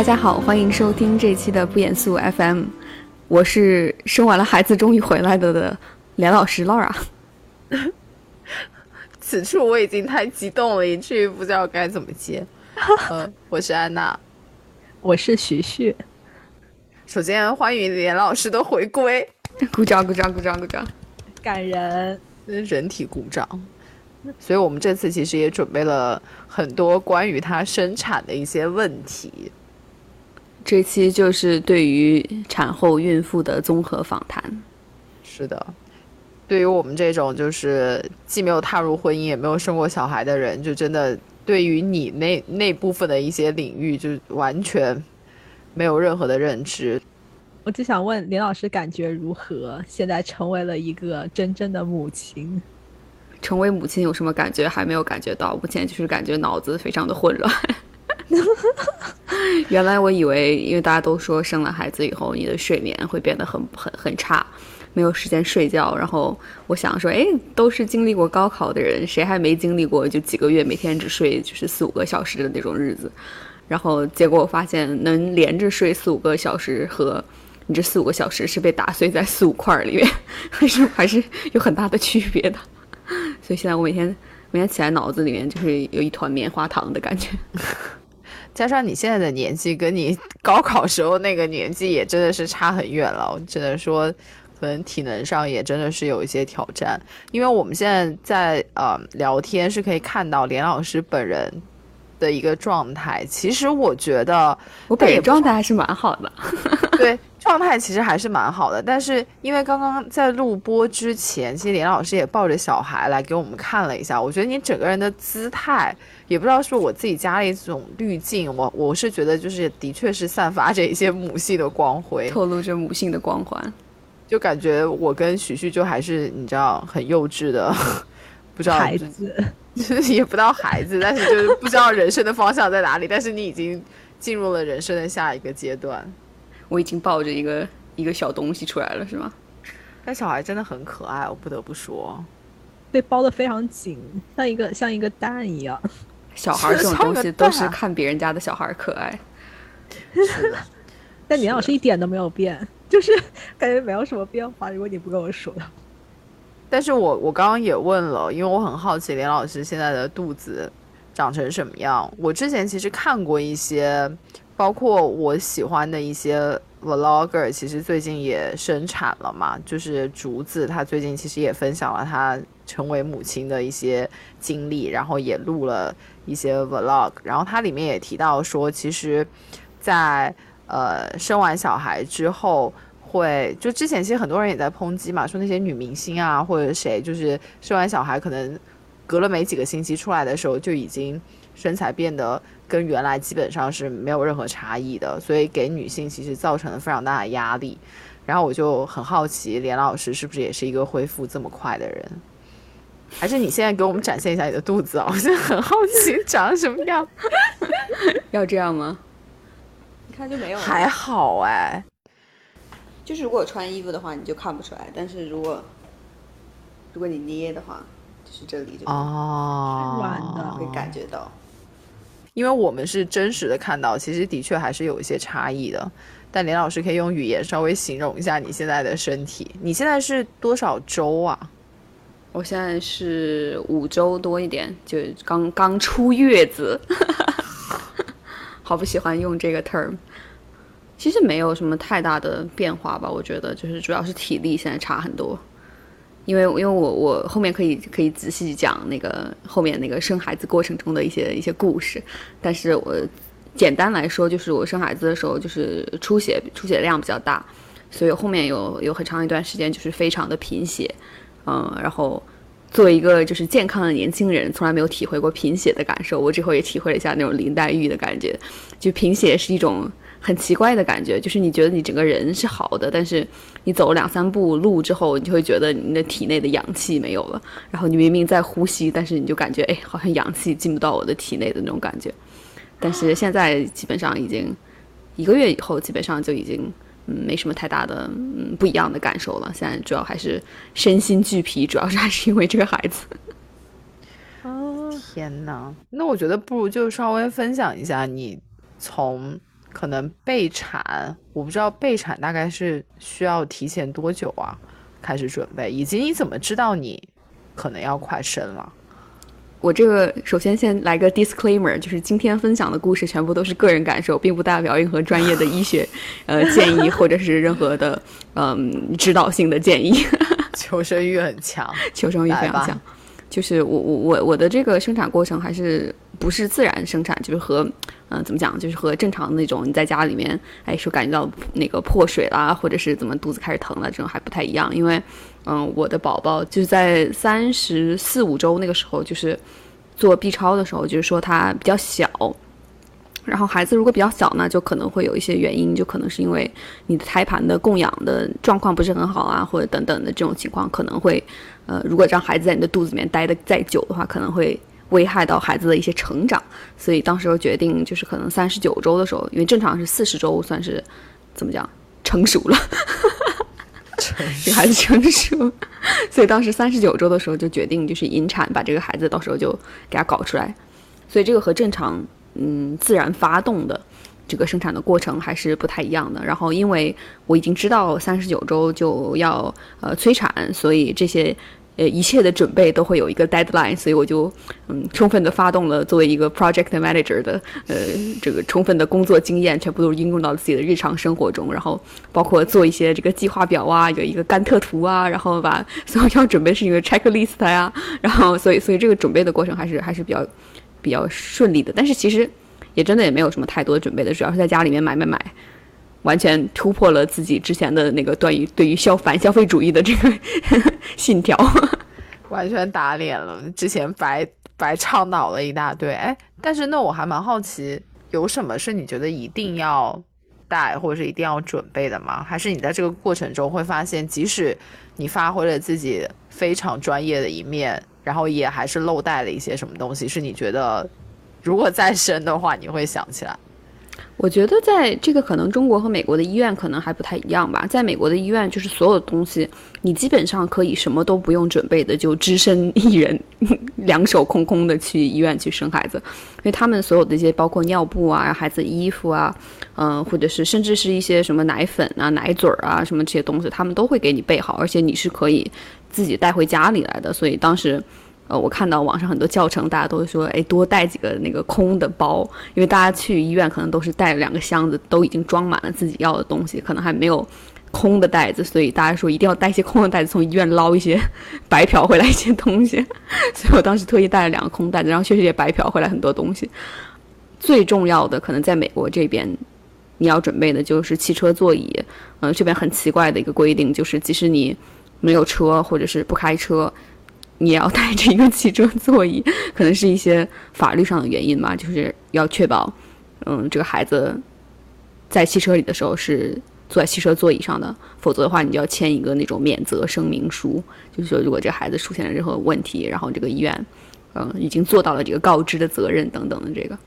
大家好，欢迎收听这期的不严肃 FM，我是生完了孩子终于回来的的连老师 Laura。此处我已经太激动了，以至于不知道该怎么接。呃，我是安娜，我是徐旭。首先欢迎连老师的回归，鼓掌鼓掌鼓掌鼓掌，感人，人体鼓掌。所以我们这次其实也准备了很多关于她生产的一些问题。这期就是对于产后孕妇的综合访谈。是的，对于我们这种就是既没有踏入婚姻，也没有生过小孩的人，就真的对于你那那部分的一些领域，就完全没有任何的认知。我只想问林老师感觉如何？现在成为了一个真正的母亲，成为母亲有什么感觉？还没有感觉到，目前就是感觉脑子非常的混乱。原来我以为，因为大家都说生了孩子以后，你的睡眠会变得很很很差，没有时间睡觉。然后我想说，哎，都是经历过高考的人，谁还没经历过就几个月每天只睡就是四五个小时的那种日子？然后结果我发现，能连着睡四五个小时和你这四五个小时是被打碎在四五块里面，还是还是有很大的区别的。所以现在我每天每天起来脑子里面就是有一团棉花糖的感觉。加上你现在的年纪，跟你高考时候那个年纪也真的是差很远了。只能说，可能体能上也真的是有一些挑战。因为我们现在在呃聊天是可以看到连老师本人的一个状态。其实我觉得我本人状态还是蛮好的，对，状态其实还是蛮好的。但是因为刚刚在录播之前，其实连老师也抱着小孩来给我们看了一下，我觉得你整个人的姿态。也不知道是我自己加了一种滤镜，我我是觉得就是的确是散发着一些母性的光辉，透露着母性的光环，就感觉我跟许旭就还是你知道很幼稚的，不知道孩子，也不到孩子，但是就是不知道人生的方向在哪里，但是你已经进入了人生的下一个阶段，我已经抱着一个一个小东西出来了，是吗？但小孩真的很可爱，我不得不说，被包的非常紧，像一个像一个蛋一样。小孩这种东西都是看别人家的小孩可爱，但李老师一点都没有变，就是感觉没有什么变化。如果你不跟我说的，但是我我刚刚也问了，因为我很好奇连老师现在的肚子长成什么样。我之前其实看过一些，包括我喜欢的一些 vlogger，其实最近也生产了嘛，就是竹子，他最近其实也分享了他成为母亲的一些经历，然后也录了。一些 vlog，然后它里面也提到说，其实，在呃生完小孩之后，会就之前其实很多人也在抨击嘛，说那些女明星啊或者谁，就是生完小孩可能隔了没几个星期出来的时候，就已经身材变得跟原来基本上是没有任何差异的，所以给女性其实造成了非常大的压力。然后我就很好奇，连老师是不是也是一个恢复这么快的人？还是你现在给我们展现一下你的肚子啊！我现在很好奇长什么样。要这样吗？你看就没有。还好哎，就是如果穿衣服的话，你就看不出来；但是如果如果你捏的话，就是这里就哦软的，会感觉到。因为我们是真实的看到，其实的确还是有一些差异的。但林老师可以用语言稍微形容一下你现在的身体。你现在是多少周啊？我现在是五周多一点，就刚刚出月子，好不喜欢用这个 term。其实没有什么太大的变化吧，我觉得就是主要是体力现在差很多。因为因为我我后面可以可以仔细讲那个后面那个生孩子过程中的一些一些故事，但是我简单来说，就是我生孩子的时候就是出血出血量比较大，所以后面有有很长一段时间就是非常的贫血。嗯，然后作为一个就是健康的年轻人，从来没有体会过贫血的感受。我这回也体会了一下那种林黛玉的感觉，就贫血是一种很奇怪的感觉，就是你觉得你整个人是好的，但是你走了两三步路之后，你就会觉得你的体内的氧气没有了。然后你明明在呼吸，但是你就感觉哎，好像氧气进不到我的体内的那种感觉。但是现在基本上已经一个月以后，基本上就已经。嗯，没什么太大的嗯不一样的感受了。现在主要还是身心俱疲，主要是还是因为这个孩子。哦，天哪！那我觉得不如就稍微分享一下你从可能备产，我不知道备产大概是需要提前多久啊，开始准备，以及你怎么知道你可能要快生了？我这个首先先来个 disclaimer，就是今天分享的故事全部都是个人感受，并不代表任何专业的医学 呃建议或者是任何的嗯指导性的建议。求生欲很强，求生欲非常强。就是我我我我的这个生产过程还是不是自然生产，就是和嗯怎么讲，就是和正常那种你在家里面哎说感觉到那个破水啦，或者是怎么肚子开始疼了这种还不太一样，因为嗯我的宝宝就是在三十四五周那个时候就是做 B 超的时候，就是说他比较小。然后孩子如果比较小呢，就可能会有一些原因，就可能是因为你的胎盘的供氧的状况不是很好啊，或者等等的这种情况，可能会，呃，如果让孩子在你的肚子里面待的再久的话，可能会危害到孩子的一些成长。所以当时我决定，就是可能三十九周的时候，因为正常是四十周算是怎么讲成熟了，这孩子成熟，所以当时三十九周的时候就决定就是引产，把这个孩子到时候就给他搞出来。所以这个和正常。嗯，自然发动的这个生产的过程还是不太一样的。然后，因为我已经知道三十九周就要呃催产，所以这些呃一切的准备都会有一个 deadline，所以我就嗯充分的发动了作为一个 project manager 的呃这个充分的工作经验，全部都应用到自己的日常生活中。然后包括做一些这个计划表啊，有一个甘特图啊，然后把所有要准备事情的 checklist 呀，然后所以所以这个准备的过程还是还是比较。比较顺利的，但是其实也真的也没有什么太多的准备的，主要是在家里面买买买，完全突破了自己之前的那个对于对于消反消费主义的这个 信条，完全打脸了。之前白白倡导了一大堆，哎，但是那我还蛮好奇，有什么是你觉得一定要带或者是一定要准备的吗？还是你在这个过程中会发现，即使你发挥了自己非常专业的一面？然后也还是漏带了一些什么东西，是你觉得如果再生的话，你会想起来？我觉得在这个可能中国和美国的医院可能还不太一样吧。在美国的医院，就是所有的东西你基本上可以什么都不用准备的，就只身一人，两手空空的去医院去生孩子，因为他们所有的一些包括尿布啊、孩子衣服啊，嗯，或者是甚至是一些什么奶粉啊、奶嘴啊什么这些东西，他们都会给你备好，而且你是可以自己带回家里来的。所以当时。呃，我看到网上很多教程，大家都说，哎，多带几个那个空的包，因为大家去医院可能都是带了两个箱子，都已经装满了自己要的东西，可能还没有空的袋子，所以大家说一定要带一些空的袋子，从医院捞一些 白嫖回来一些东西。所以我当时特意带了两个空袋子，然后确实也白嫖回来很多东西。最重要的，可能在美国这边，你要准备的就是汽车座椅。嗯，这边很奇怪的一个规定就是，即使你没有车或者是不开车。你要带着一个汽车座椅，可能是一些法律上的原因吧，就是要确保，嗯，这个孩子在汽车里的时候是坐在汽车座椅上的，否则的话，你就要签一个那种免责声明书，就是说如果这个孩子出现了任何问题，然后这个医院，嗯，已经做到了这个告知的责任等等的这个。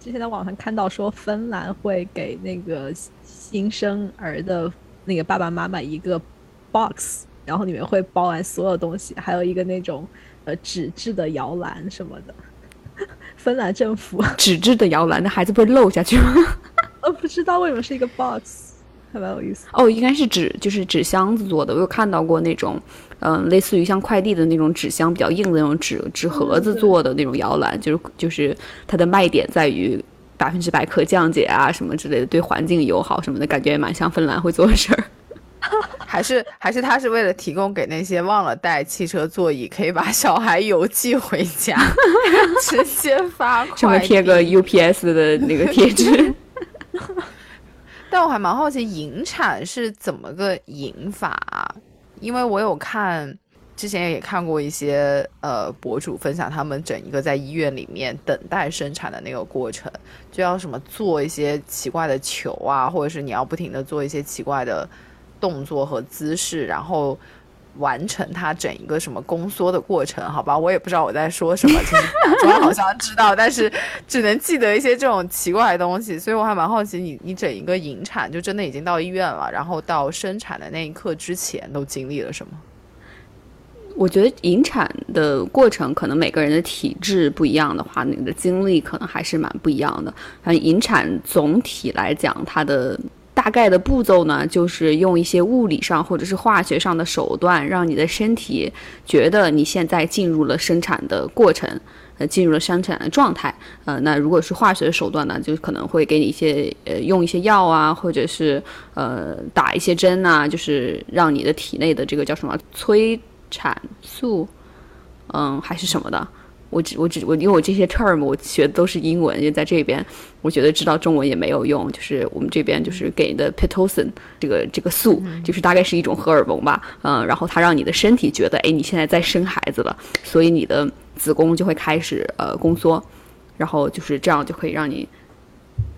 之前在网上看到说，芬兰会给那个新生儿的那个爸爸妈妈一个 box。然后里面会包完所有东西，还有一个那种呃纸质的摇篮什么的。芬兰政府 纸质的摇篮，那孩子不会漏下去吗？呃，不知道为什么是一个 box，还蛮有意思。哦，应该是纸，就是纸箱子做的。我有看到过那种，嗯，类似于像快递的那种纸箱，比较硬的那种纸纸盒子做的那种摇篮，就是就是它的卖点在于百分之百可降解啊什么之类的，对环境友好什么的，感觉也蛮像芬兰会做的事儿。还是还是他是为了提供给那些忘了带汽车座椅，可以把小孩邮寄回家，直接发快上面贴个 UPS 的那个贴纸。但我还蛮好奇引产是怎么个引法，因为我有看之前也看过一些呃博主分享他们整一个在医院里面等待生产的那个过程，就要什么做一些奇怪的球啊，或者是你要不停的做一些奇怪的。动作和姿势，然后完成它整一个什么宫缩的过程，好吧？我也不知道我在说什么，其实我好像知道，但是只能记得一些这种奇怪的东西，所以我还蛮好奇，你你整一个引产就真的已经到医院了，然后到生产的那一刻之前都经历了什么？我觉得引产的过程可能每个人的体质不一样的话，你的经历可能还是蛮不一样的。反正引产总体来讲，它的大概的步骤呢，就是用一些物理上或者是化学上的手段，让你的身体觉得你现在进入了生产的过程，呃，进入了生产的状态。呃，那如果是化学的手段呢，就可能会给你一些呃用一些药啊，或者是呃打一些针啊，就是让你的体内的这个叫什么催。产素，嗯，还是什么的，我只我只我因为我这些 term 我学的都是英文，因为在这边，我觉得知道中文也没有用。就是我们这边就是给的 pitocin 这个这个素，就是大概是一种荷尔蒙吧，嗯，然后它让你的身体觉得，哎，你现在在生孩子了，所以你的子宫就会开始呃宫缩，然后就是这样就可以让你。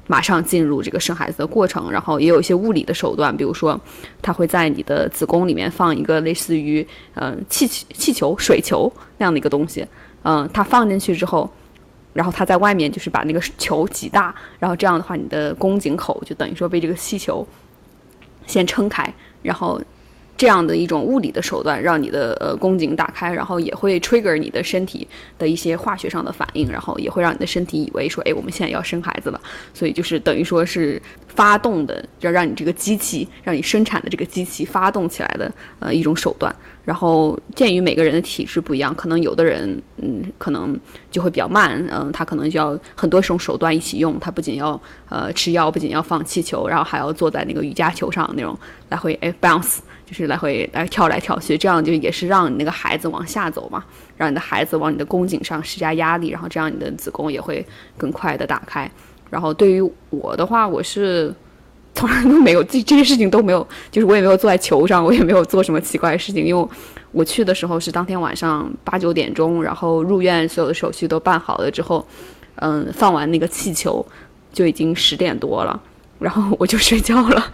马上进入这个生孩子的过程，然后也有一些物理的手段，比如说，它会在你的子宫里面放一个类似于嗯气气球、水球那样的一个东西，嗯，它放进去之后，然后它在外面就是把那个球挤大，然后这样的话，你的宫颈口就等于说被这个气球先撑开，然后。这样的一种物理的手段，让你的呃宫颈打开，然后也会 trigger 你的身体的一些化学上的反应，然后也会让你的身体以为说，哎，我们现在要生孩子了，所以就是等于说是发动的，要让你这个机器，让你生产的这个机器发动起来的呃一种手段。然后鉴于每个人的体质不一样，可能有的人嗯可能就会比较慢，嗯，他可能就要很多种手段一起用，他不仅要呃吃药，不仅要放气球，然后还要坐在那个瑜伽球上那种来回哎 bounce。就是来回来跳来跳去，这样就也是让你那个孩子往下走嘛，让你的孩子往你的宫颈上施加压力，然后这样你的子宫也会更快的打开。然后对于我的话，我是从来都没有这这些事情都没有，就是我也没有坐在球上，我也没有做什么奇怪的事情，因为我去的时候是当天晚上八九点钟，然后入院所有的手续都办好了之后，嗯，放完那个气球就已经十点多了，然后我就睡觉了。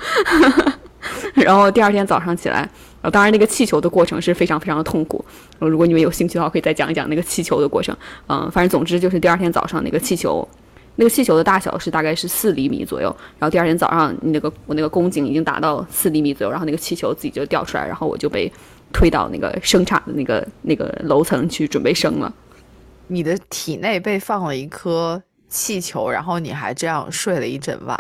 然后第二天早上起来，呃，当然那个气球的过程是非常非常的痛苦。如果你们有兴趣的话，可以再讲一讲那个气球的过程。嗯，反正总之就是第二天早上那个气球，那个气球的大小是大概是四厘米左右。然后第二天早上，你那个我那个宫颈已经达到四厘米左右，然后那个气球自己就掉出来，然后我就被推到那个生产的那个那个楼层去准备生了。你的体内被放了一颗气球，然后你还这样睡了一整晚。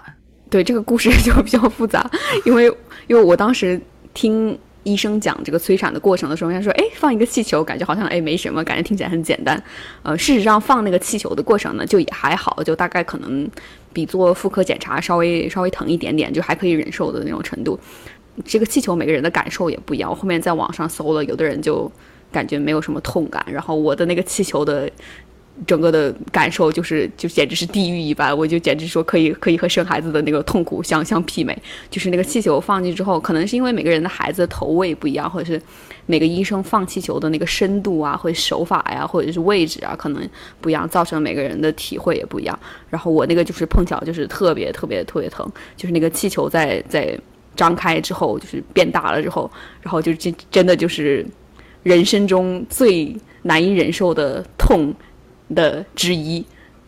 对这个故事 就比较复杂，因为因为我当时听医生讲这个催产的过程的时候，他说：“哎，放一个气球，感觉好像哎没什么，感觉听起来很简单。”呃，事实上放那个气球的过程呢，就也还好，就大概可能比做妇科检查稍微稍微疼一点点，就还可以忍受的那种程度。这个气球每个人的感受也不一样，我后面在网上搜了，有的人就感觉没有什么痛感，然后我的那个气球的。整个的感受就是，就简直是地狱一般，我就简直说可以可以和生孩子的那个痛苦相相媲美。就是那个气球放进之后，可能是因为每个人的孩子的头位不一样，或者是每个医生放气球的那个深度啊，或者手法呀，或者是位置啊，可能不一样，造成每个人的体会也不一样。然后我那个就是碰巧就是特别特别特别疼，就是那个气球在在张开之后，就是变大了之后，然后就真真的就是人生中最难以忍受的痛。的之一，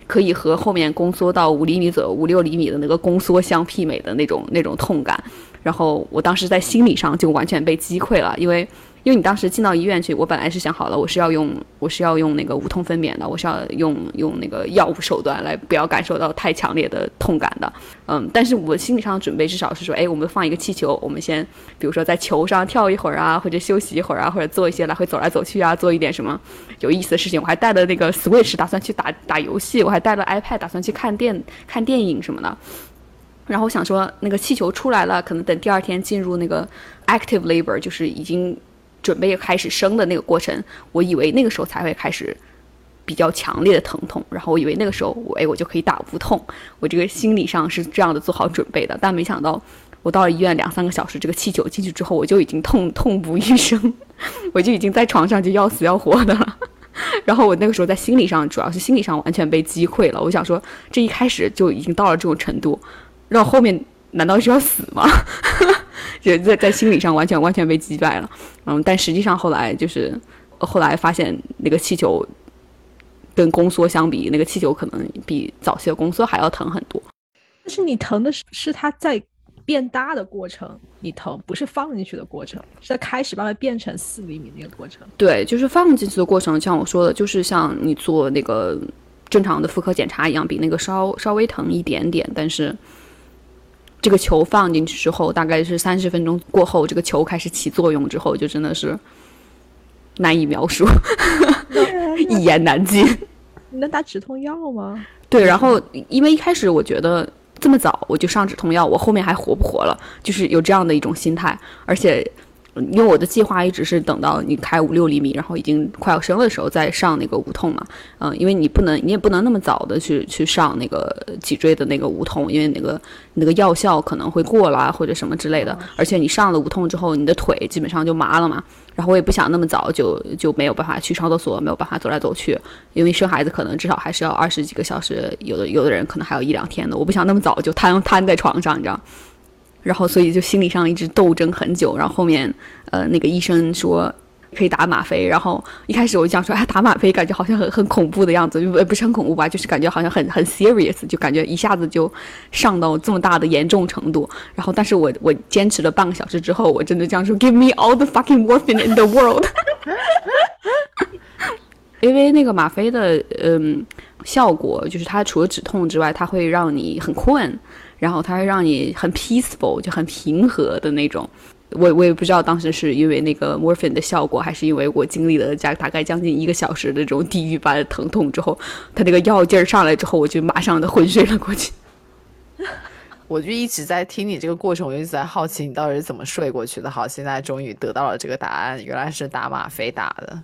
可以和后面宫缩到五厘米左右、五六厘米的那个宫缩相媲美的那种那种痛感。然后我当时在心理上就完全被击溃了，因为。因为你当时进到医院去，我本来是想好了，我是要用我是要用那个无痛分娩的，我是要用用那个药物手段来不要感受到太强烈的痛感的，嗯，但是我心理上的准备至少是说，哎，我们放一个气球，我们先比如说在球上跳一会儿啊，或者休息一会儿啊，或者做一些来回走来走去啊，做一点什么 有意思的事情。我还带了那个 Switch，打算去打打游戏，我还带了 iPad，打算去看电看电影什么的。然后我想说，那个气球出来了，可能等第二天进入那个 active labor，就是已经。准备开始生的那个过程，我以为那个时候才会开始比较强烈的疼痛，然后我以为那个时候我哎我就可以打无痛，我这个心理上是这样的做好准备的，但没想到我到了医院两三个小时，这个气球进去之后，我就已经痛痛不欲生，我就已经在床上就要死要活的了，然后我那个时候在心理上主要是心理上完全被击溃了，我想说这一开始就已经到了这种程度，然后后面难道是要死吗？就在在心理上完全完全被击败了，嗯，但实际上后来就是后来发现那个气球跟宫缩相比，那个气球可能比早期的宫缩还要疼很多。但是你疼的是是它在变大的过程你疼，不是放进去的过程，是在开始慢慢变成四厘米那个过程。对，就是放进去的过程，像我说的，就是像你做那个正常的妇科检查一样，比那个稍稍微疼一点点，但是这个球放进去之后，大概是三十分钟过后，这个球开始起作用之后，就真的是难以描述，一言难尽。你能打止痛药吗？对，然后因为一开始我觉得这么早我就上止痛药，我后面还活不活了？就是有这样的一种心态，而且。因为我的计划一直是等到你开五六厘米，然后已经快要生了的时候再上那个无痛嘛，嗯，因为你不能，你也不能那么早的去去上那个脊椎的那个无痛，因为那个那个药效可能会过了或者什么之类的，而且你上了无痛之后，你的腿基本上就麻了嘛，然后我也不想那么早就就没有办法去上厕所，没有办法走来走去，因为生孩子可能至少还是要二十几个小时，有的有的人可能还有一两天的，我不想那么早就瘫瘫在床上，你知道。然后，所以就心理上一直斗争很久。然后后面，呃，那个医生说可以打吗啡。然后一开始我就想说，哎，打吗啡感觉好像很很恐怖的样子，不不是很恐怖吧？就是感觉好像很 很 serious，就感觉一下子就上到这么大的严重程度。然后，但是我我坚持了半个小时之后，我真的这样说：Give me all the fucking morphine in the world。因为那个吗啡的嗯效果，就是它除了止痛之外，它会让你很困。然后它会让你很 peaceful，就很平和的那种。我我也不知道当时是因为那个 morphine 的效果，还是因为我经历了加大概将近一个小时的这种地狱般的疼痛之后，它那个药劲儿上来之后，我就马上的昏睡了过去。我就一直在听你这个过程，我一直在好奇你到底是怎么睡过去的。好，现在终于得到了这个答案，原来是打吗啡打的。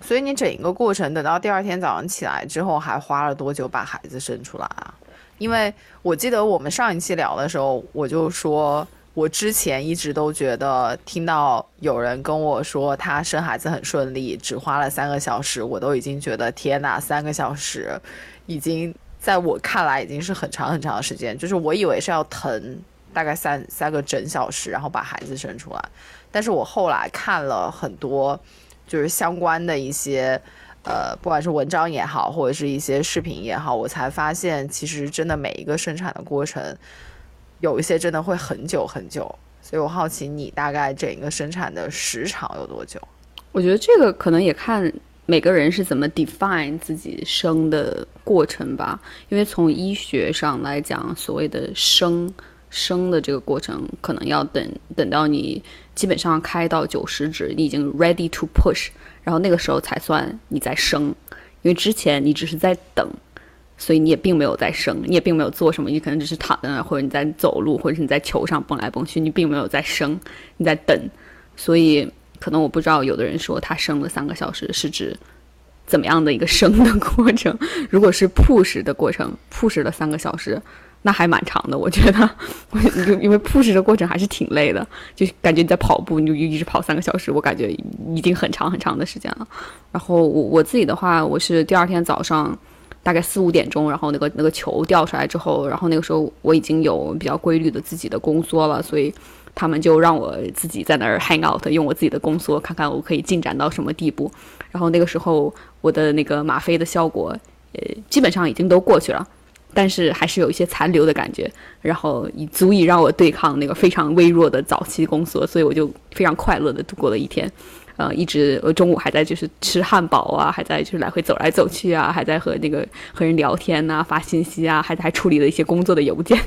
所以你整一个过程，等到第二天早上起来之后，还花了多久把孩子生出来啊？因为我记得我们上一期聊的时候，我就说，我之前一直都觉得听到有人跟我说他生孩子很顺利，只花了三个小时，我都已经觉得天哪，三个小时，已经在我看来已经是很长很长的时间。就是我以为是要疼大概三三个整小时，然后把孩子生出来。但是我后来看了很多，就是相关的一些。呃，不管是文章也好，或者是一些视频也好，我才发现，其实真的每一个生产的过程，有一些真的会很久很久。所以我好奇，你大概整个生产的时长有多久？我觉得这个可能也看每个人是怎么 define 自己生的过程吧。因为从医学上来讲，所谓的生升的这个过程，可能要等等到你基本上开到九十指，你已经 ready to push。然后那个时候才算你在升，因为之前你只是在等，所以你也并没有在升，你也并没有做什么，你可能只是躺在那，或者你在走路，或者是你在球上蹦来蹦去，你并没有在升，你在等。所以可能我不知道，有的人说他升了三个小时是指怎么样的一个升的过程？如果是 push 的过程，push 了三个小时。那还蛮长的，我觉得，因为 push 的过程还是挺累的，就感觉你在跑步，你就一直跑三个小时，我感觉已经很长很长的时间了。然后我我自己的话，我是第二天早上大概四五点钟，然后那个那个球掉出来之后，然后那个时候我已经有比较规律的自己的宫缩了，所以他们就让我自己在那儿 hang out，用我自己的宫缩看看我可以进展到什么地步。然后那个时候我的那个吗啡的效果，呃，基本上已经都过去了。但是还是有一些残留的感觉，然后以足以让我对抗那个非常微弱的早期宫缩，所以我就非常快乐的度过了一天，呃，一直我中午还在就是吃汉堡啊，还在就是来回走来走去啊，还在和那个和人聊天呐，发信息啊，还还处理了一些工作的邮件，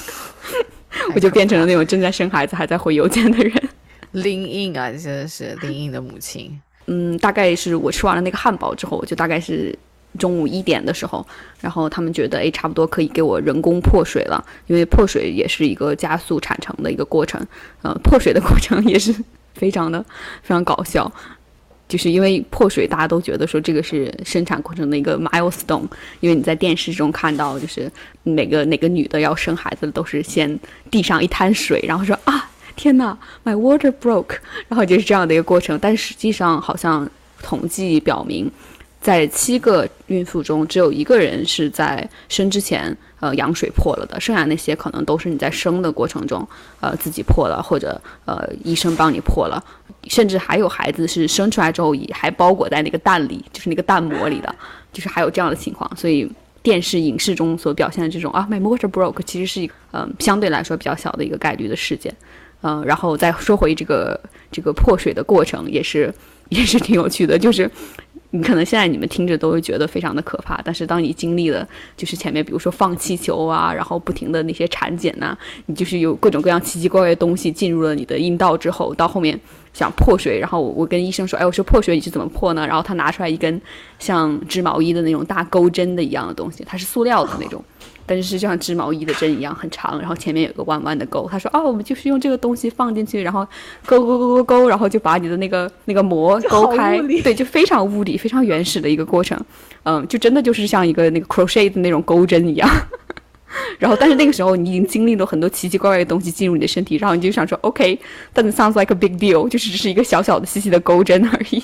我就变成了那种正在生孩子还在回邮件的人。林印啊，真的是林印的母亲。嗯，大概是我吃完了那个汉堡之后，我就大概是。中午一点的时候，然后他们觉得，哎，差不多可以给我人工破水了，因为破水也是一个加速产程的一个过程，呃，破水的过程也是非常的非常搞笑，就是因为破水，大家都觉得说这个是生产过程的一个 milestone，因为你在电视中看到，就是哪个哪个女的要生孩子都是先地上一滩水，然后说啊，天哪，my water broke，然后就是这样的一个过程，但实际上好像统计表明。在七个孕妇中，只有一个人是在生之前，呃，羊水破了的，剩下那些可能都是你在生的过程中，呃，自己破了，或者呃，医生帮你破了，甚至还有孩子是生出来之后，也还包裹在那个蛋里，就是那个蛋膜里的，就是还有这样的情况。所以电视影视中所表现的这种啊，my motor broke，其实是一嗯相对来说比较小的一个概率的事件。嗯，然后再说回这个这个破水的过程，也是也是挺有趣的，就是。你可能现在你们听着都会觉得非常的可怕，但是当你经历了就是前面比如说放气球啊，然后不停的那些产检呐，你就是有各种各样奇奇怪怪的东西进入了你的阴道之后，到后面想破水，然后我我跟医生说，哎，我说破水你是怎么破呢？然后他拿出来一根像织毛衣的那种大钩针的一样的东西，它是塑料的那种。但是是就像织毛衣的针一样很长，然后前面有个弯弯的钩。他说：“哦，我们就是用这个东西放进去，然后勾勾勾勾勾，然后就把你的那个那个膜勾开。对，就非常物理、非常原始的一个过程。嗯，就真的就是像一个那个 crochet 的那种钩针一样。然后，但是那个时候你已经经历了很多奇奇怪怪的东西进入你的身体，然后你就想说：OK，that sounds like a big deal，就是只是一个小小的细细的钩针而已。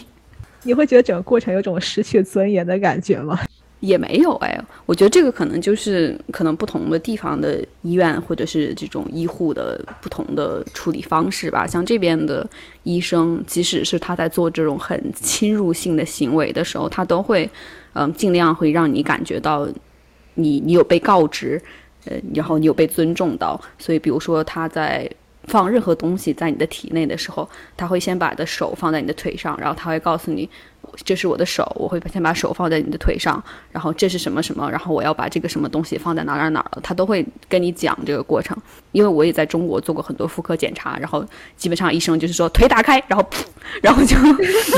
你会觉得整个过程有种失去尊严的感觉吗？”也没有哎，我觉得这个可能就是可能不同的地方的医院或者是这种医护的不同的处理方式吧。像这边的医生，即使是他在做这种很侵入性的行为的时候，他都会嗯尽量会让你感觉到你你有被告知，呃，然后你有被尊重到。所以，比如说他在放任何东西在你的体内的时候，他会先把的手放在你的腿上，然后他会告诉你。这是我的手，我会先把手放在你的腿上，然后这是什么什么，然后我要把这个什么东西放在哪哪哪了，他都会跟你讲这个过程。因为我也在中国做过很多妇科检查，然后基本上医生就是说腿打开，然后噗，然后就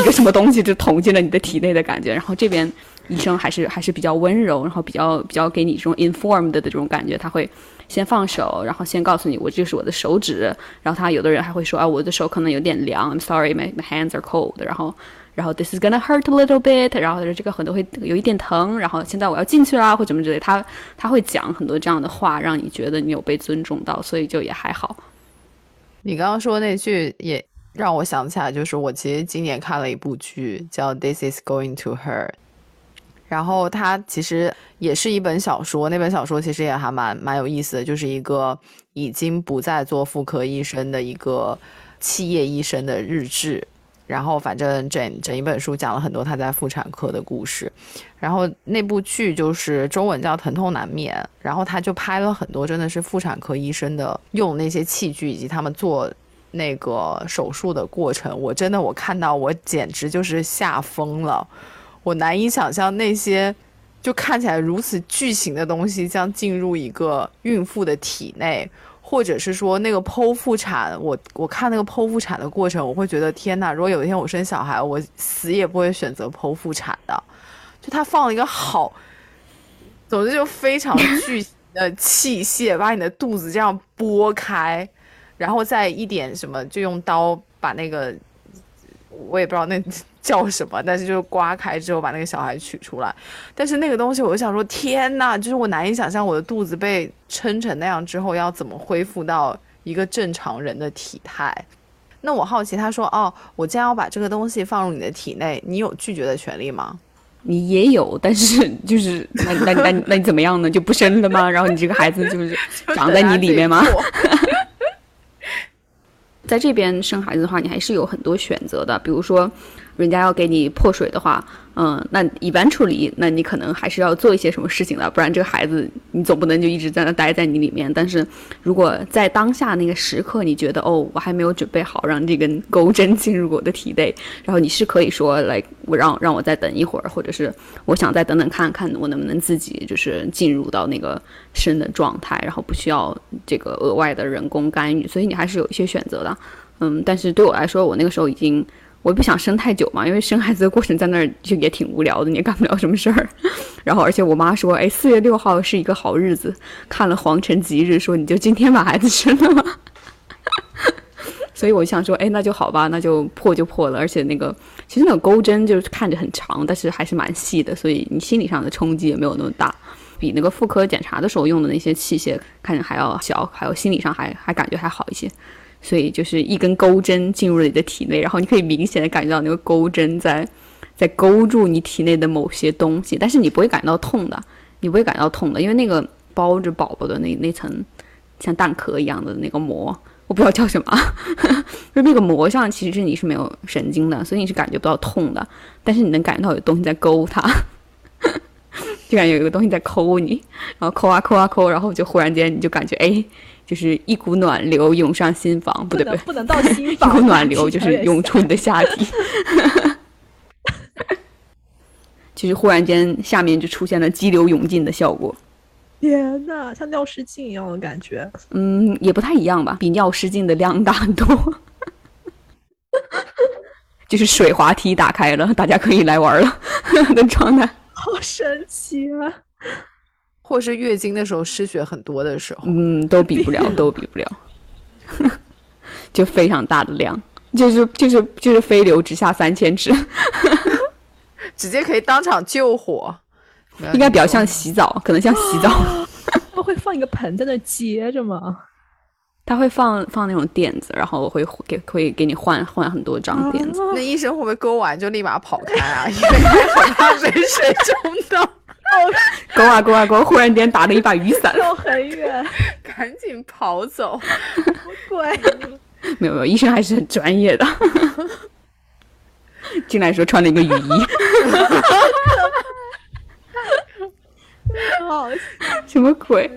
一个什么东西就捅进了你的体内的感觉。然后这边医生还是还是比较温柔，然后比较比较给你这种 informed 的这种感觉，他会先放手，然后先告诉你我这是我的手指，然后他有的人还会说啊我的手可能有点凉，I'm sorry my my hands are cold，然后。然后 this is gonna hurt a little bit，然后他说这个很多会有一点疼，然后现在我要进去啦，或怎么之类，他他会讲很多这样的话，让你觉得你有被尊重到，所以就也还好。你刚刚说那句也让我想起来，就是我其实今年看了一部剧叫 This is going to hurt，然后它其实也是一本小说，那本小说其实也还蛮蛮有意思的，就是一个已经不再做妇科医生的一个企业医生的日志。然后，反正整整一本书讲了很多他在妇产科的故事。然后那部剧就是中文叫《疼痛难眠》，然后他就拍了很多真的是妇产科医生的用那些器具以及他们做那个手术的过程。我真的我看到我简直就是吓疯了，我难以想象那些就看起来如此巨型的东西将进入一个孕妇的体内。或者是说那个剖腹产，我我看那个剖腹产的过程，我会觉得天呐！如果有一天我生小孩，我死也不会选择剖腹产的。就他放了一个好，总之就非常巨型的器械，把你的肚子这样拨开，然后再一点什么，就用刀把那个，我也不知道那。叫什么？但是就是刮开之后把那个小孩取出来，但是那个东西我就想说，天呐，就是我难以想象我的肚子被撑成那样之后要怎么恢复到一个正常人的体态。那我好奇，他说哦，我将要把这个东西放入你的体内，你有拒绝的权利吗？你也有，但是就是那那那那你怎么样呢？就不生了吗？然后你这个孩子就是 长在你里面吗？在这边生孩子的话，你还是有很多选择的，比如说。人家要给你破水的话，嗯，那一般处理，那你可能还是要做一些什么事情的，不然这个孩子你总不能就一直在那待在你里面。但是如果在当下那个时刻，你觉得哦，我还没有准备好让这根钩针进入我的体内，然后你是可以说来，我让让我再等一会儿，或者是我想再等等看看我能不能自己就是进入到那个生的状态，然后不需要这个额外的人工干预，所以你还是有一些选择的，嗯，但是对我来说，我那个时候已经。我不想生太久嘛，因为生孩子的过程在那儿就也挺无聊的，你也干不了什么事儿。然后，而且我妈说，哎，四月六号是一个好日子，看了黄辰吉日，说你就今天把孩子生了吗？所以我想说，哎，那就好吧，那就破就破了。而且那个其实那个钩针就是看着很长，但是还是蛮细的，所以你心理上的冲击也没有那么大，比那个妇科检查的时候用的那些器械看着还要小，还有心理上还还感觉还好一些。所以就是一根钩针进入了你的体内，然后你可以明显的感觉到那个钩针在在勾住你体内的某些东西，但是你不会感到痛的，你不会感到痛的，因为那个包着宝宝的那那层像蛋壳一样的那个膜，我不知道叫什么，就那个膜上其实你是没有神经的，所以你是感觉不到痛的，但是你能感觉到有东西在勾它。就感觉有一个东西在抠你，然后抠啊抠啊抠，然后就忽然间你就感觉哎，就是一股暖流涌上心房，不对不对，不能到心房一，股暖流就是涌出你的下体，就是忽然间下面就出现了激流勇进的效果。天呐，像尿失禁一样的感觉。嗯，也不太一样吧，比尿失禁的量大很多。就是水滑梯打开了，大家可以来玩了的状态。好神奇啊！或是月经的时候失血很多的时候，嗯，都比不了，都比不了。就非常大的量，就是就是就是飞流直下三千尺，直接可以当场救火。应该比较像洗澡，可能像洗澡。他会放一个盆在那接着吗？他会放放那种垫子，然后会给会给你换换很多张垫子。那医生会不会勾完就立马跑开啊？因为很怕被水冲到。勾啊勾啊勾！忽然间打了一把雨伞，走很远，赶紧跑走。什么鬼？没有没有，医生还是很专业的。进来时候穿了一个雨衣。好，什么鬼？